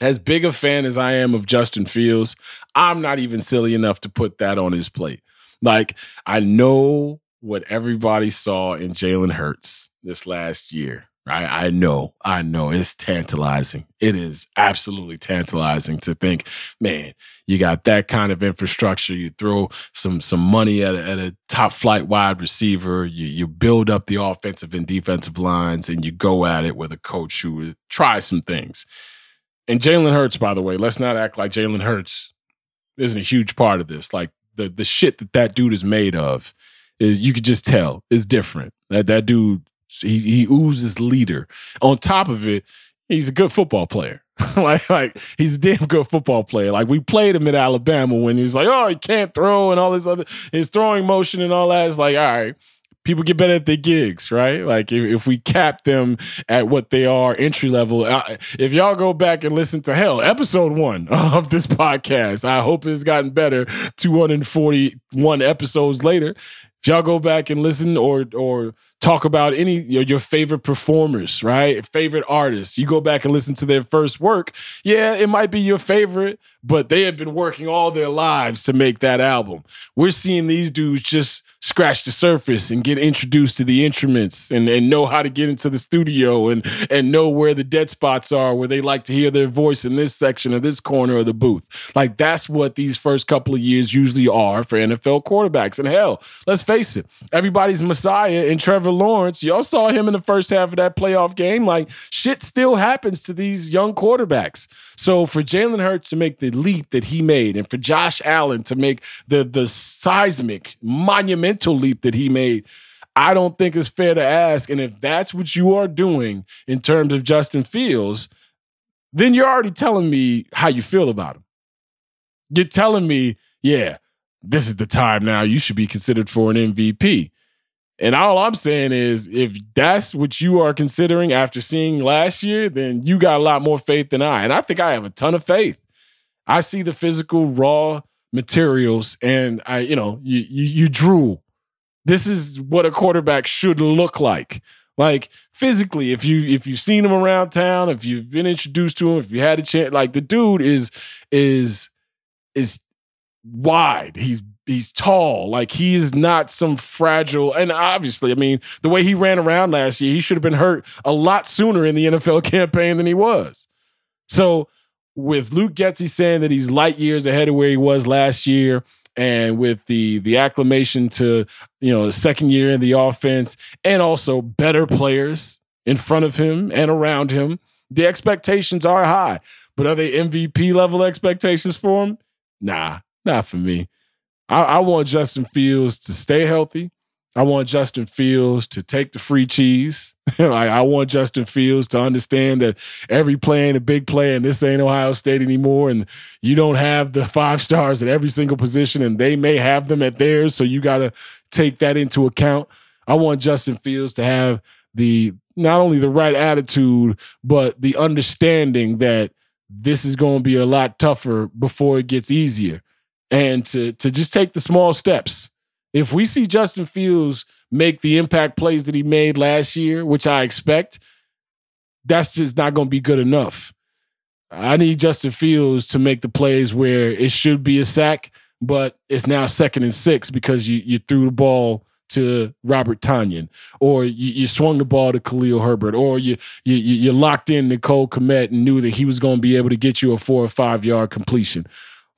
As big a fan as I am of Justin Fields, I'm not even silly enough to put that on his plate. Like, I know what everybody saw in Jalen Hurts this last year, I, I know, I know. It's tantalizing. It is absolutely tantalizing to think, man, you got that kind of infrastructure. You throw some some money at a, at a top flight wide receiver. You you build up the offensive and defensive lines, and you go at it with a coach who tries some things. And Jalen Hurts, by the way, let's not act like Jalen Hurts isn't a huge part of this. Like the the shit that that dude is made of is you could just tell is different. That that dude he, he oozes leader. On top of it, he's a good football player. like, like he's a damn good football player. Like we played him at Alabama when he was like, oh, he can't throw and all this other his throwing motion and all that. It's like, all right, people get better at their gigs, right? Like if, if we cap them at what they are entry level. Uh, if y'all go back and listen to hell episode one of this podcast, I hope it's gotten better. Two hundred forty-one episodes later, if y'all go back and listen or or talk about any your, your favorite performers, right? Favorite artists. You go back and listen to their first work. Yeah, it might be your favorite, but they have been working all their lives to make that album. We're seeing these dudes just scratch the surface and get introduced to the instruments and, and know how to get into the studio and and know where the dead spots are where they like to hear their voice in this section or this corner of the booth. Like that's what these first couple of years usually are for NFL quarterbacks. And hell, let's face it, everybody's messiah in Trevor Lawrence. Y'all saw him in the first half of that playoff game. Like shit still happens to these young quarterbacks. So for Jalen Hurts to make the leap that he made, and for Josh Allen to make the the seismic, monumental leap that he made, I don't think it's fair to ask. And if that's what you are doing in terms of Justin Fields, then you're already telling me how you feel about him. You're telling me, yeah, this is the time now. You should be considered for an MVP. And all I'm saying is, if that's what you are considering after seeing last year, then you got a lot more faith than I. And I think I have a ton of faith. I see the physical, raw materials, and I, you know, you you, you drool. This is what a quarterback should look like. Like physically, if you if you've seen him around town, if you've been introduced to him, if you had a chance, like the dude is is is wide. He's he's tall. Like he's not some fragile. And obviously, I mean, the way he ran around last year, he should have been hurt a lot sooner in the NFL campaign than he was. So with Luke Getsy saying that he's light years ahead of where he was last year, and with the the acclamation to you know the second year in the offense, and also better players in front of him and around him, the expectations are high. But are they MVP level expectations for him? Nah, not for me. I, I want Justin Fields to stay healthy. I want Justin Fields to take the free cheese. I want Justin Fields to understand that every play ain't a big play, and this ain't Ohio State anymore. And you don't have the five stars at every single position, and they may have them at theirs. So you got to take that into account. I want Justin Fields to have the not only the right attitude, but the understanding that this is going to be a lot tougher before it gets easier and to to just take the small steps. If we see Justin Fields make the impact plays that he made last year, which I expect, that's just not going to be good enough. I need Justin Fields to make the plays where it should be a sack, but it's now second and six because you you threw the ball to Robert Tonyan, or you, you, swung the ball to Khalil Herbert, or you you you locked in Nicole Kmet and knew that he was going to be able to get you a four or five yard completion.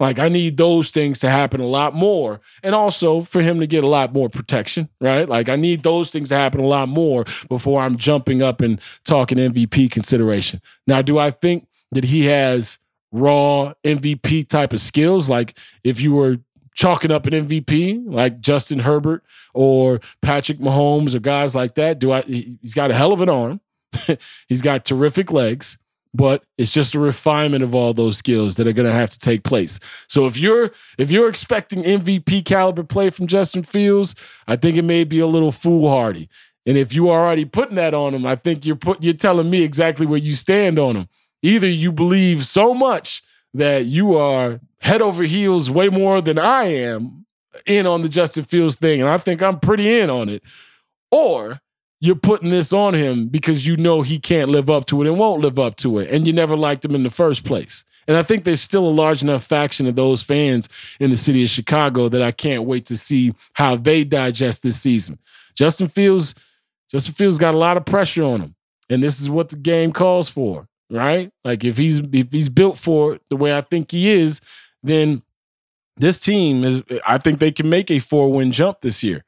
Like I need those things to happen a lot more. And also for him to get a lot more protection, right? Like I need those things to happen a lot more before I'm jumping up and talking MVP consideration. Now, do I think that he has raw MVP type of skills? Like if you were chalking up an MVP like Justin Herbert or Patrick Mahomes or guys like that, do I he's got a hell of an arm. he's got terrific legs but it's just a refinement of all those skills that are going to have to take place. So if you're if you're expecting MVP caliber play from Justin Fields, I think it may be a little foolhardy. And if you are already putting that on him, I think you're put you're telling me exactly where you stand on him. Either you believe so much that you are head over heels way more than I am in on the Justin Fields thing, and I think I'm pretty in on it, or you're putting this on him because you know he can't live up to it and won't live up to it. And you never liked him in the first place. And I think there's still a large enough faction of those fans in the city of Chicago that I can't wait to see how they digest this season. Justin Fields, Justin Fields got a lot of pressure on him. and this is what the game calls for, right? Like if he's if he's built for it the way I think he is, then this team is I think they can make a four win jump this year.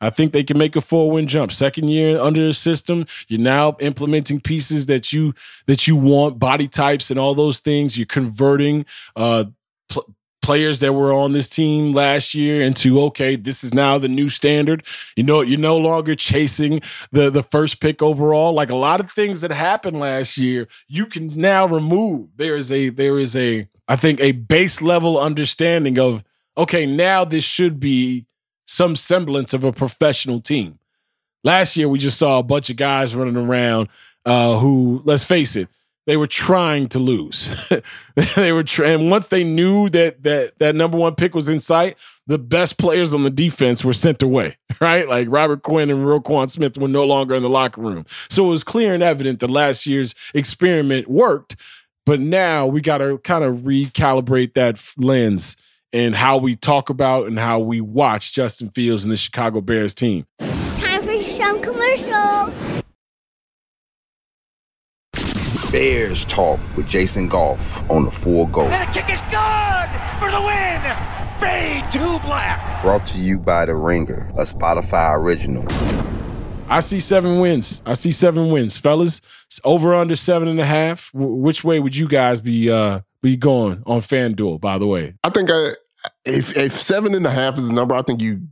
I think they can make a four win jump. Second year under the system, you're now implementing pieces that you that you want, body types and all those things. You're converting uh, pl- players that were on this team last year into okay, this is now the new standard. You know, you're no longer chasing the the first pick overall. Like a lot of things that happened last year, you can now remove. There is a there is a I think a base level understanding of okay, now this should be some semblance of a professional team. Last year, we just saw a bunch of guys running around uh, who, let's face it, they were trying to lose. they were trying. And once they knew that that that number one pick was in sight, the best players on the defense were sent away. Right, like Robert Quinn and Roquan Smith were no longer in the locker room. So it was clear and evident that last year's experiment worked. But now we got to kind of recalibrate that lens and how we talk about and how we watch Justin Fields and the Chicago Bears team. Time for some commercials. Bears Talk with Jason Goff on the Full Go. And the kick is good for the win. Fade to black. Brought to you by The Ringer, a Spotify original. I see seven wins. I see seven wins, fellas. It's over under seven and a half. W- which way would you guys be uh be going on FanDuel? By the way, I think I, if if seven and a half is the number, I think you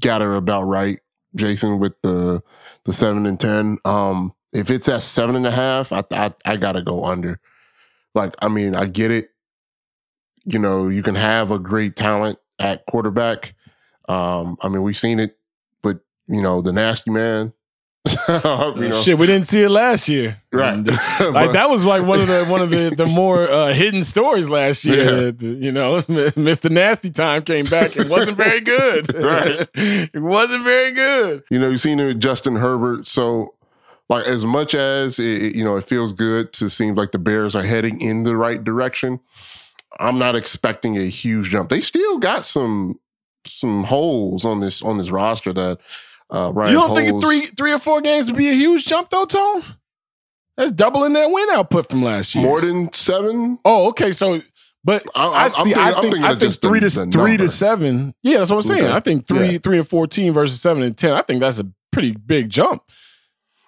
got it about right, Jason, with the the seven and ten. Um, if it's at seven and a half, I I, I gotta go under. Like, I mean, I get it. You know, you can have a great talent at quarterback. Um, I mean, we've seen it, but you know, the nasty man. you know. Shit, we didn't see it last year, Right. And, uh, like that was like one of the one of the the more uh, hidden stories last year. Yeah. You know, Mr. Nasty Time came back. It wasn't very good. Right. it wasn't very good. You know, you've seen it with Justin Herbert. So, like, as much as it, it- you know, it feels good to seem like the Bears are heading in the right direction. I'm not expecting a huge jump. They still got some some holes on this on this roster that uh, Ryan. you don't think three three or four games would be a huge jump though, Tone? That's doubling that win output from last year. more than seven? Oh, okay. So, but I- I, I'm see. thinking- I I'm think, thinking I think just the- three to three to seven. Yeah, that's what I'm saying. Okay. I think three Yeah. three and fourteen versus seven and ten. I think that's a pretty big jump.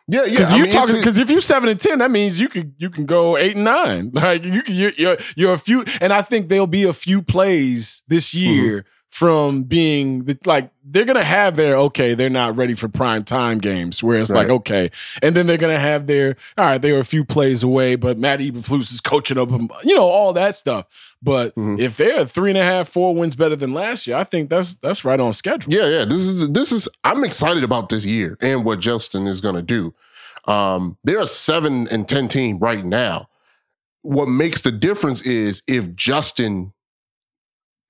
Yeah, yeah. Because you talking because if you're seven and ten, that means you could you can go eight and nine. Like you can you're, you're you're a few, and I think there'll be a few plays this Mm-hmm. From being the, like they're gonna have their okay, they're not ready for prime time games where it's like okay, and then they're gonna have their all right, they were a few plays away, but Matt Eberflus is coaching up, you know, all that stuff. But Mhm. if they're three and a half, four wins better than last year, I think that's that's right on schedule. Yeah, yeah. This is this is. I'm excited about this year and what Justin is to do. Um, they're a seven and ten team right now. What makes the difference is if Justin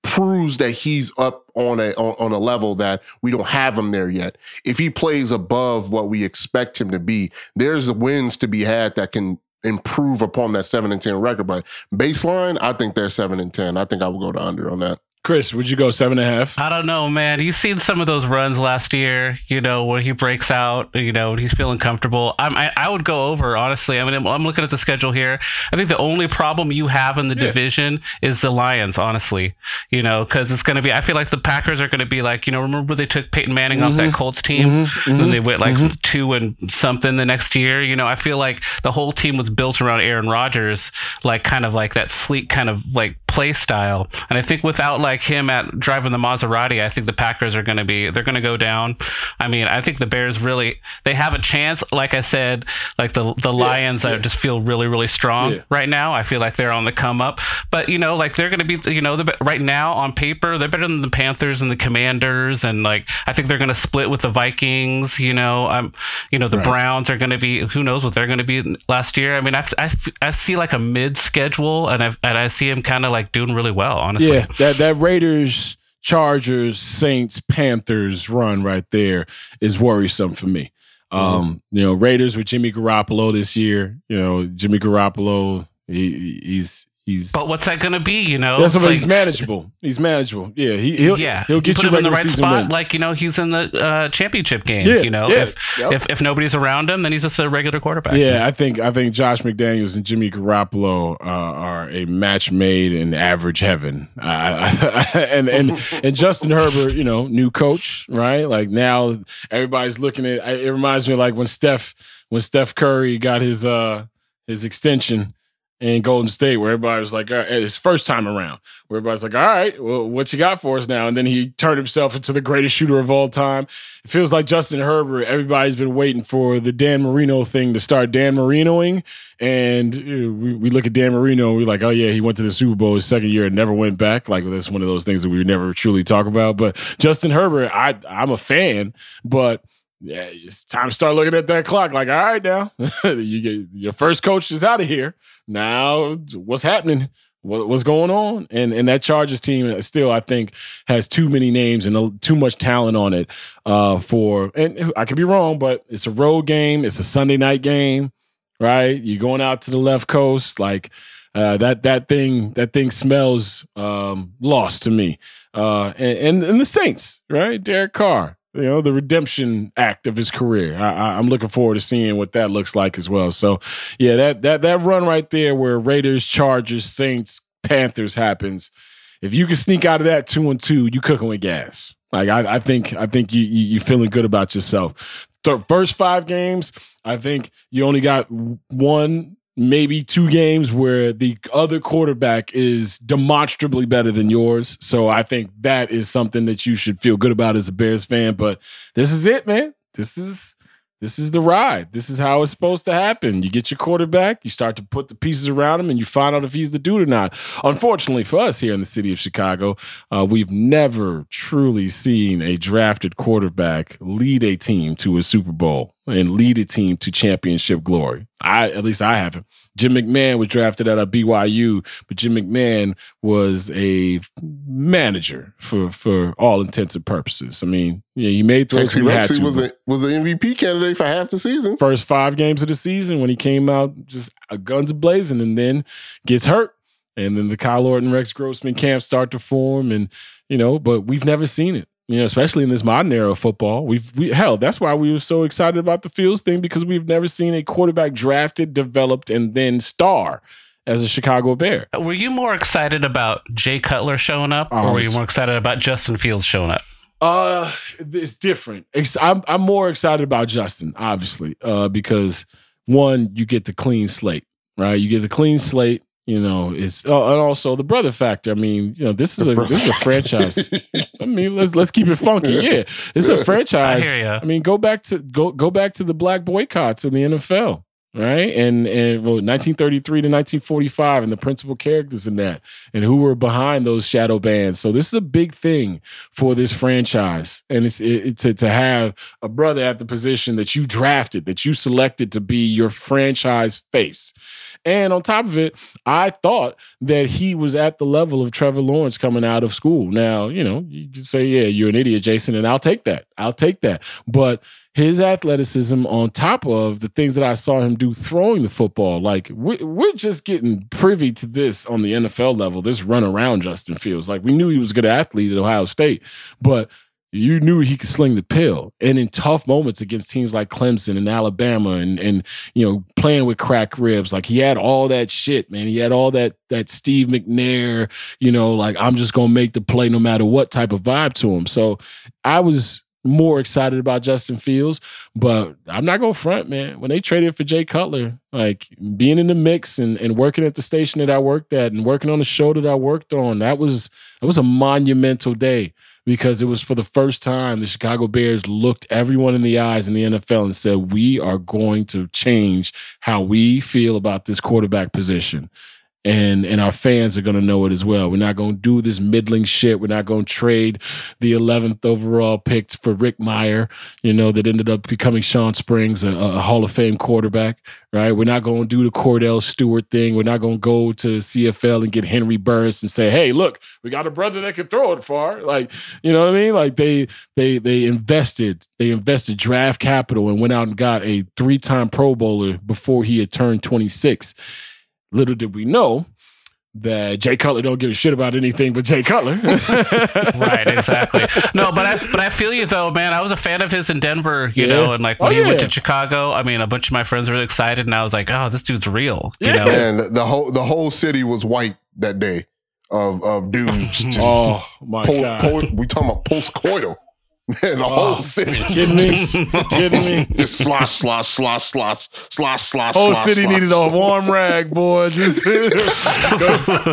proves that he's up on a on, a level that we don't have him there yet. If he plays above what we expect him to be, there's wins to be had that can improve upon that seven and ten record. But baseline, I think they're seven and ten. I think I will go to under on that. Chris, would you go seven and a half? I don't know, man. You've seen some of those runs last year, you know, when he breaks out, you know, when he's feeling comfortable. I'm, I, I would go over, honestly. I mean, I'm, I'm looking at the schedule here. I think the only problem you have in the division is the Lions, honestly, you know, because it's going to be, I feel like the Packers are going to be like, you know, remember they took Peyton Manning off that Colts team Mhm, and they went like mhm. two and something the next year? You know, I feel like the whole team was built around Aaron Rodgers, like kind of like that sleek kind of like play style. And I think without like him at driving the Maserati, I think the Packers are going to be they're going to go down. I mean, I think the Bears really they have a chance. Like I said, like the the Lions, I just feel really really strong Yeah. right now. I feel like they're on the come up. But you know, like they're going to be you know the, right now on paper they're better than the Panthers and the Commanders, and like I think they're going to split with the Vikings. You know, I'm you know the Right. Browns are going to be who knows what they're going to be last year. I mean, I, I, I see like a mid schedule, and I and I see him kind of like doing really well. Honestly, Yeah, that that Raiders, Chargers, Saints, Panthers run right there is worrisome for me. Um, you know, Raiders with Jimmy Garoppolo this year. You know, Jimmy Garoppolo, he, he's He's but what's that going to be? You know, that's what It's he's manageable. He's manageable. Yeah, he, he'll yeah, he'll get put you him in the right spot. wins. Like you know, he's in the uh, championship game. Yeah, you know, yeah, if yep. if if nobody's around him, then he's just a regular quarterback. Yeah, I think I think Josh McDaniels and Jimmy Garoppolo uh, are a match made in average heaven. Uh, and and and Justin Herbert, you know, new coach, right? Like now everybody's looking at. It reminds me of like when Steph when Steph Curry got his uh his extension in Golden State, where everybody was like, right, his first time around, where everybody's like, all right, well, what you got for us now? And then he turned himself into the greatest shooter of all time. It feels like Justin Herbert, everybody's been waiting for the Dan Marino thing to start Dan Marinoing. And we, we look at Dan Marino and we're like, oh, yeah, he went to the Super Bowl his second year and never went back. Like, that's one of those things that we never truly talk about. But Justin Herbert, I, I'm a fan, but yeah, it's time to start looking at that clock. Like, all right, now you get your first coach is out of here. Now, what's happening? What, what's going on? And and that Chargers team still, I think, has too many names and too much talent on it. Uh, for and I could be wrong, but it's a road game. It's a Sunday night game, right? You're going out to the left coast, like. Uh, that that thing that thing smells um, lost to me. Uh, and, and and the Saints, right? Derek Carr, you know, the redemption act of his career. I, I'm looking forward to seeing what that looks like as well. So, yeah, that that that run right there, where Raiders, Chargers, Saints, Panthers happens. If you can sneak out of that two and two, you cooking with gas. Like I, I think I think you, you you feeling good about yourself. The first five games, I think you only got one maybe two games where the other quarterback is demonstrably better than yours. So I think that is something that you should feel good about as a Bears fan. But this is it, man. This is this is the ride. This is how it's supposed to happen. You get your quarterback, you start to put the pieces around him, and you find out if he's the dude or not. Unfortunately for us here in the city of Chicago, uh, we've never truly seen a drafted quarterback lead a team to a Super Bowl and lead a team to championship glory. I at least I haven't. Jim McMahon was drafted out of BYU, but Jim McMahon was a manager for for all intents and purposes. I mean, yeah, he made throws Texie he had Rexy to. was a was an MVP candidate for half the season. First five games of the season when he came out just guns blazing, and then gets hurt, and then the Kyle Orton Rex Grossman camps start to form, and you know, but we've never seen it. You know, especially in this modern era of football, we've we hell. That's why we were so excited about the Fields thing because we've never seen a quarterback drafted, developed, and then star as a Chicago Bear. Were you more excited about Jay Cutler showing up, Oh, or were you more excited about Justin Fields showing up? Uh, it's different. It's, I'm I'm more excited about Justin, obviously, uh, because one, you get the clean slate, right? You get the clean slate. You know, it's uh, and also the brother factor. I mean, you know, this is a this is a franchise. I mean, let's let's keep it funky. Yeah, it's a franchise. I. I mean, go back to go go back to the black boycotts in the NFL, right? And and well, 1933 to 1945, and the principal characters in that, and who were behind those shadow bands. So this is a big thing for this franchise, and it's it, it- to to have a brother at the position that you drafted, that you selected to be your franchise face. And on top of it, I thought that he was at the level of Trevor Lawrence coming out of school. Now, you know, you could say, yeah, you're an idiot, Jason, and I'll take that. I'll take that. But his athleticism on top of the things that I saw him do throwing the football, like we, we're just getting privy to this on the NFL level, this run around Justin Fields. Like we knew he was a good athlete at Ohio State, but you knew he could sling the pill. And in tough moments against teams like Clemson and Alabama and and you know, playing with crack ribs, like he had all that shit, man. He had all that that Steve McNair, you know, like I'm just gonna make the play no matter what type of vibe to him. So I was more excited about Justin Fields, but I'm not gonna front, man. When they traded for Jay Cutler, like being in the mix and, and working at the station that I worked at and working on the show that I worked on, that was that was a monumental day because it was for the first time the Chicago Bears looked everyone in the eyes in the NFL and said, We are going to change how we feel about this quarterback position. And and our fans are gonna know it as well. We're not gonna do this middling shit. We're not gonna trade the 11th overall pick for Rick Mirer, you know, that ended up becoming Shawn Springs, a, a Hall of Fame quarterback, right? We're not gonna do the Kordell Stewart thing. We're not gonna go to CFL and get Henry Burris and say, hey, look, we got a brother that can throw it far. Like, you know what I mean? Like they they they invested, they invested draft capital and went out and got a three-time Pro Bowler before he had turned 26. Little did we know that Jay Cutler don't give a shit about anything but Jay Cutler. right, exactly. No, but I but I feel you though, man. I was a fan of his in Denver, you Yeah. know, and like when Oh, he went to Chicago, I mean, a bunch of my friends were really excited, and I was like, oh, this dude's real, you know. And the whole the whole city was white that day of of dudes. Just Oh, my po- God. po- we talking about post coital. The Oh, whole city. kidding me? kidding me? Just slosh, slosh, slosh, slosh, slosh, slosh. Whole slosh, city slosh. needed a warm rag, boy. Just go,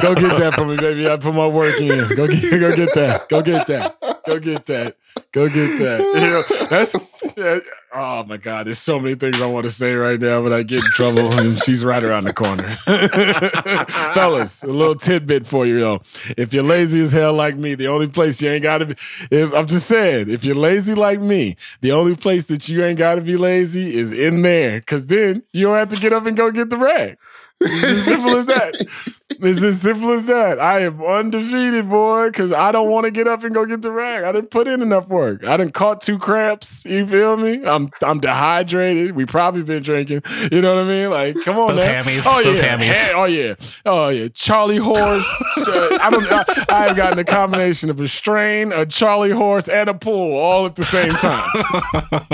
go get that for me, baby. I put my work in. Go get, go get that. Go get that. Go get that. Go get that. You know, that's that- oh my god. There's so many things I want to say right now, but I get in trouble, and she's right around the corner. Fellas, a little tidbit for you though. If you're lazy as hell like me, the only place you ain't got to be. If, I'm just saying, if you're lazy like me, the only place that you ain't got to be lazy is in there, because then you don't have to get up and go get the rag. It's as simple as that. It's as simple as that. I am undefeated, boy, because I don't want to get up and go get the rag. I didn't put in enough work. I didn't caught two cramps. You feel me? I'm I'm dehydrated. We probably been drinking. You know what I mean? Like, come on, Those now. hammies, Oh those yeah, hammies. Ha- oh yeah, oh yeah. Charlie horse. uh, I don't. I, I have gotten a combination of a strain, a Charlie horse, and a pull all at the same time.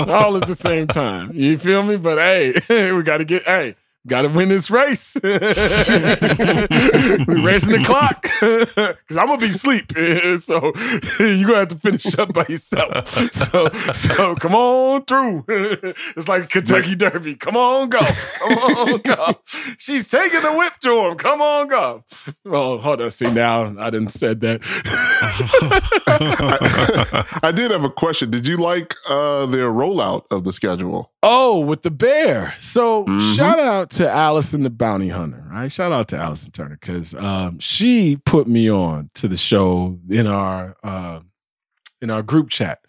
all at the same time. You feel me? But hey, we got to get. Hey. Got to win this race. We're racing the clock because I'm gonna be asleep. So you're gonna have to finish up by yourself. So so come on through. It's like Kentucky Derby. Come on, go. Come on, go. She's taking the whip to him. Come on, go. Well, hold on. See now, I didn't said that. I did have a question. Did you like uh their rollout of the schedule? Oh, with the bear. So Mhm. shout out to Allison the Bounty Hunter. Right? Shout out to Allison Turner because um, she put me on to the show in our uh, in our group chat,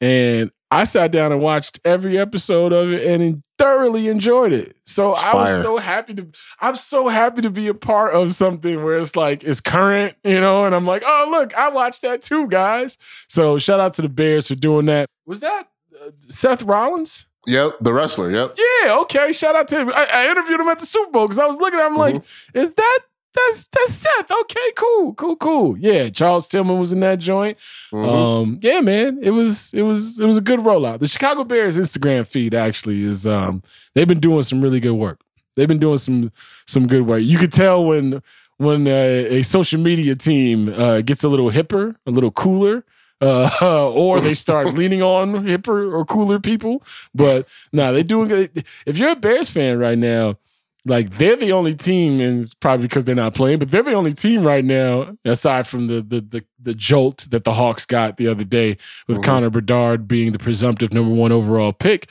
and I sat down and watched every episode of it and thoroughly enjoyed it. So It's I fire. was so happy to. I'm so happy to be a part of something where it's like it's current, you know. And I'm like, oh look, I watched that too, guys. So shout out to the Bears for doing that. Was that uh, Seth Rollins? Yep, the wrestler. Yep. Yeah, okay. Shout out to him. I, I interviewed him at the Super Bowl because I was looking at him like, is that that's that's Seth? Okay, cool, cool, cool. Yeah, Charles Tillman was in that joint. Mhm. Um, yeah, man, it was it was it was a good rollout. The Chicago Bears Instagram feed actually is um they've been doing some really good work. They've been doing some some good work. You could tell when when uh, a social media team uh, gets a little hipper, a little cooler. Uh, or they start leaning on hipper or cooler people, but no, they doing good. If you're a Bears fan right now, like they're the only team, and it's probably because they're not playing, but they're the only team right now, aside from the the the, the jolt that the Hawks got the other day with Connor Bedard being the presumptive number one overall pick.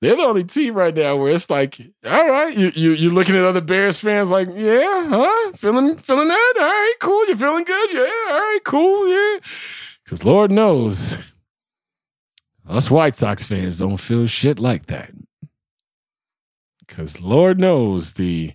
They're the only team right now where it's like, all right, you you you're looking at other Bears fans like, yeah, huh, feeling feeling that, all right, cool, you're feeling good, yeah, all right, cool, yeah, because Lord knows, us White Sox fans don't feel shit like that. Because Lord knows the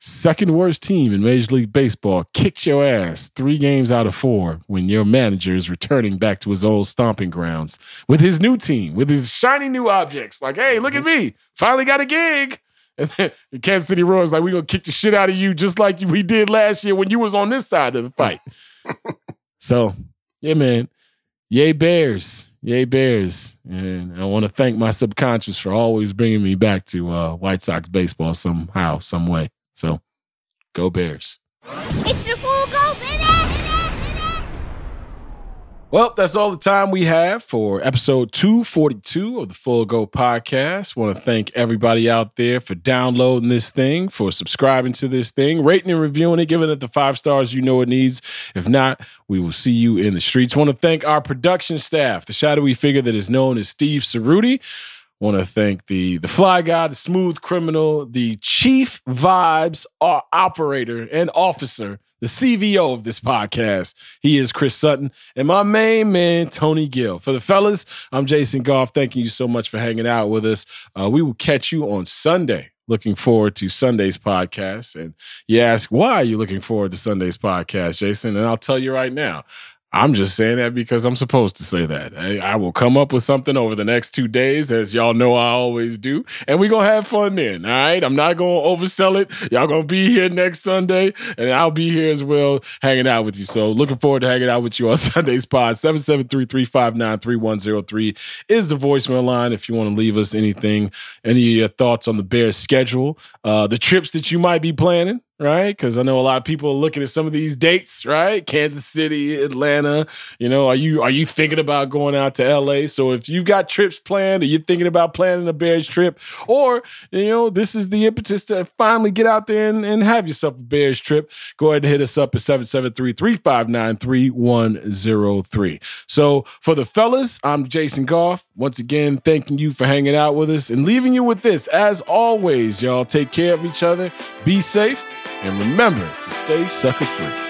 second worst team in Major League Baseball kicks your ass three games out of four when your manager is returning back to his old stomping grounds with his new team, with his shiny new objects. Like, hey, look at mm-hmm. me, finally got a gig. And then Kansas City Royals like, we're gonna kick the shit out of you just like we did last year when you was on this side of the fight. so, yeah, man. Yay Bears. Yay Bears. And I want to thank my subconscious for always bringing me back to uh, White Sox baseball somehow, some way. So go Bears. Well, that's all the time we have for episode 242 of the Full Go podcast. Want to thank everybody out there for downloading this thing, for subscribing to this thing, rating and reviewing it, giving it the five stars you know it needs. If not, we will see you in the streets. Want to thank our production staff, the shadowy figure that is known as Steve Ceruti. Want to thank the the fly guy, the smooth criminal, the chief vibes operator and officer, the CVO of this podcast. He is Chris Sutton, and my main man Tony Gill. For the fellas, I'm Jason Goff. Thanking you so much for hanging out with us. Uh, we will catch you on Sunday. Looking forward to Sunday's podcast. And you ask, why are you looking forward to Sunday's podcast, Jason? And I'll tell you right now. I'm just saying that because I'm supposed to say that. I, I, will come up with something over the next two days, as y'all know I always do, and we're gonna have fun then. All right, I'm not gonna oversell it. Y'all gonna be here next Sunday, and I'll be here as well, hanging out with you. So looking forward to hanging out with you on Sunday's pod. 773-359-3103 is the voicemail line if you want to leave us anything, any of your thoughts on the Bears schedule, uh, the trips that you might be planning right? Because I know a lot of people are looking at some of these dates, right? Kansas City, Atlanta. You know, are you are you thinking about going out to LA? So if you've got trips planned, or you're thinking about planning a Bears trip, or you know, this is the impetus to finally get out there and, and have yourself a Bears trip, go ahead and hit us up at 773-359-3103. So for the fellas, I'm Jason Goff. Once again, thanking you for hanging out with us and leaving you with this. As always, y'all take care of each other. Be safe and remember to stay sucker free.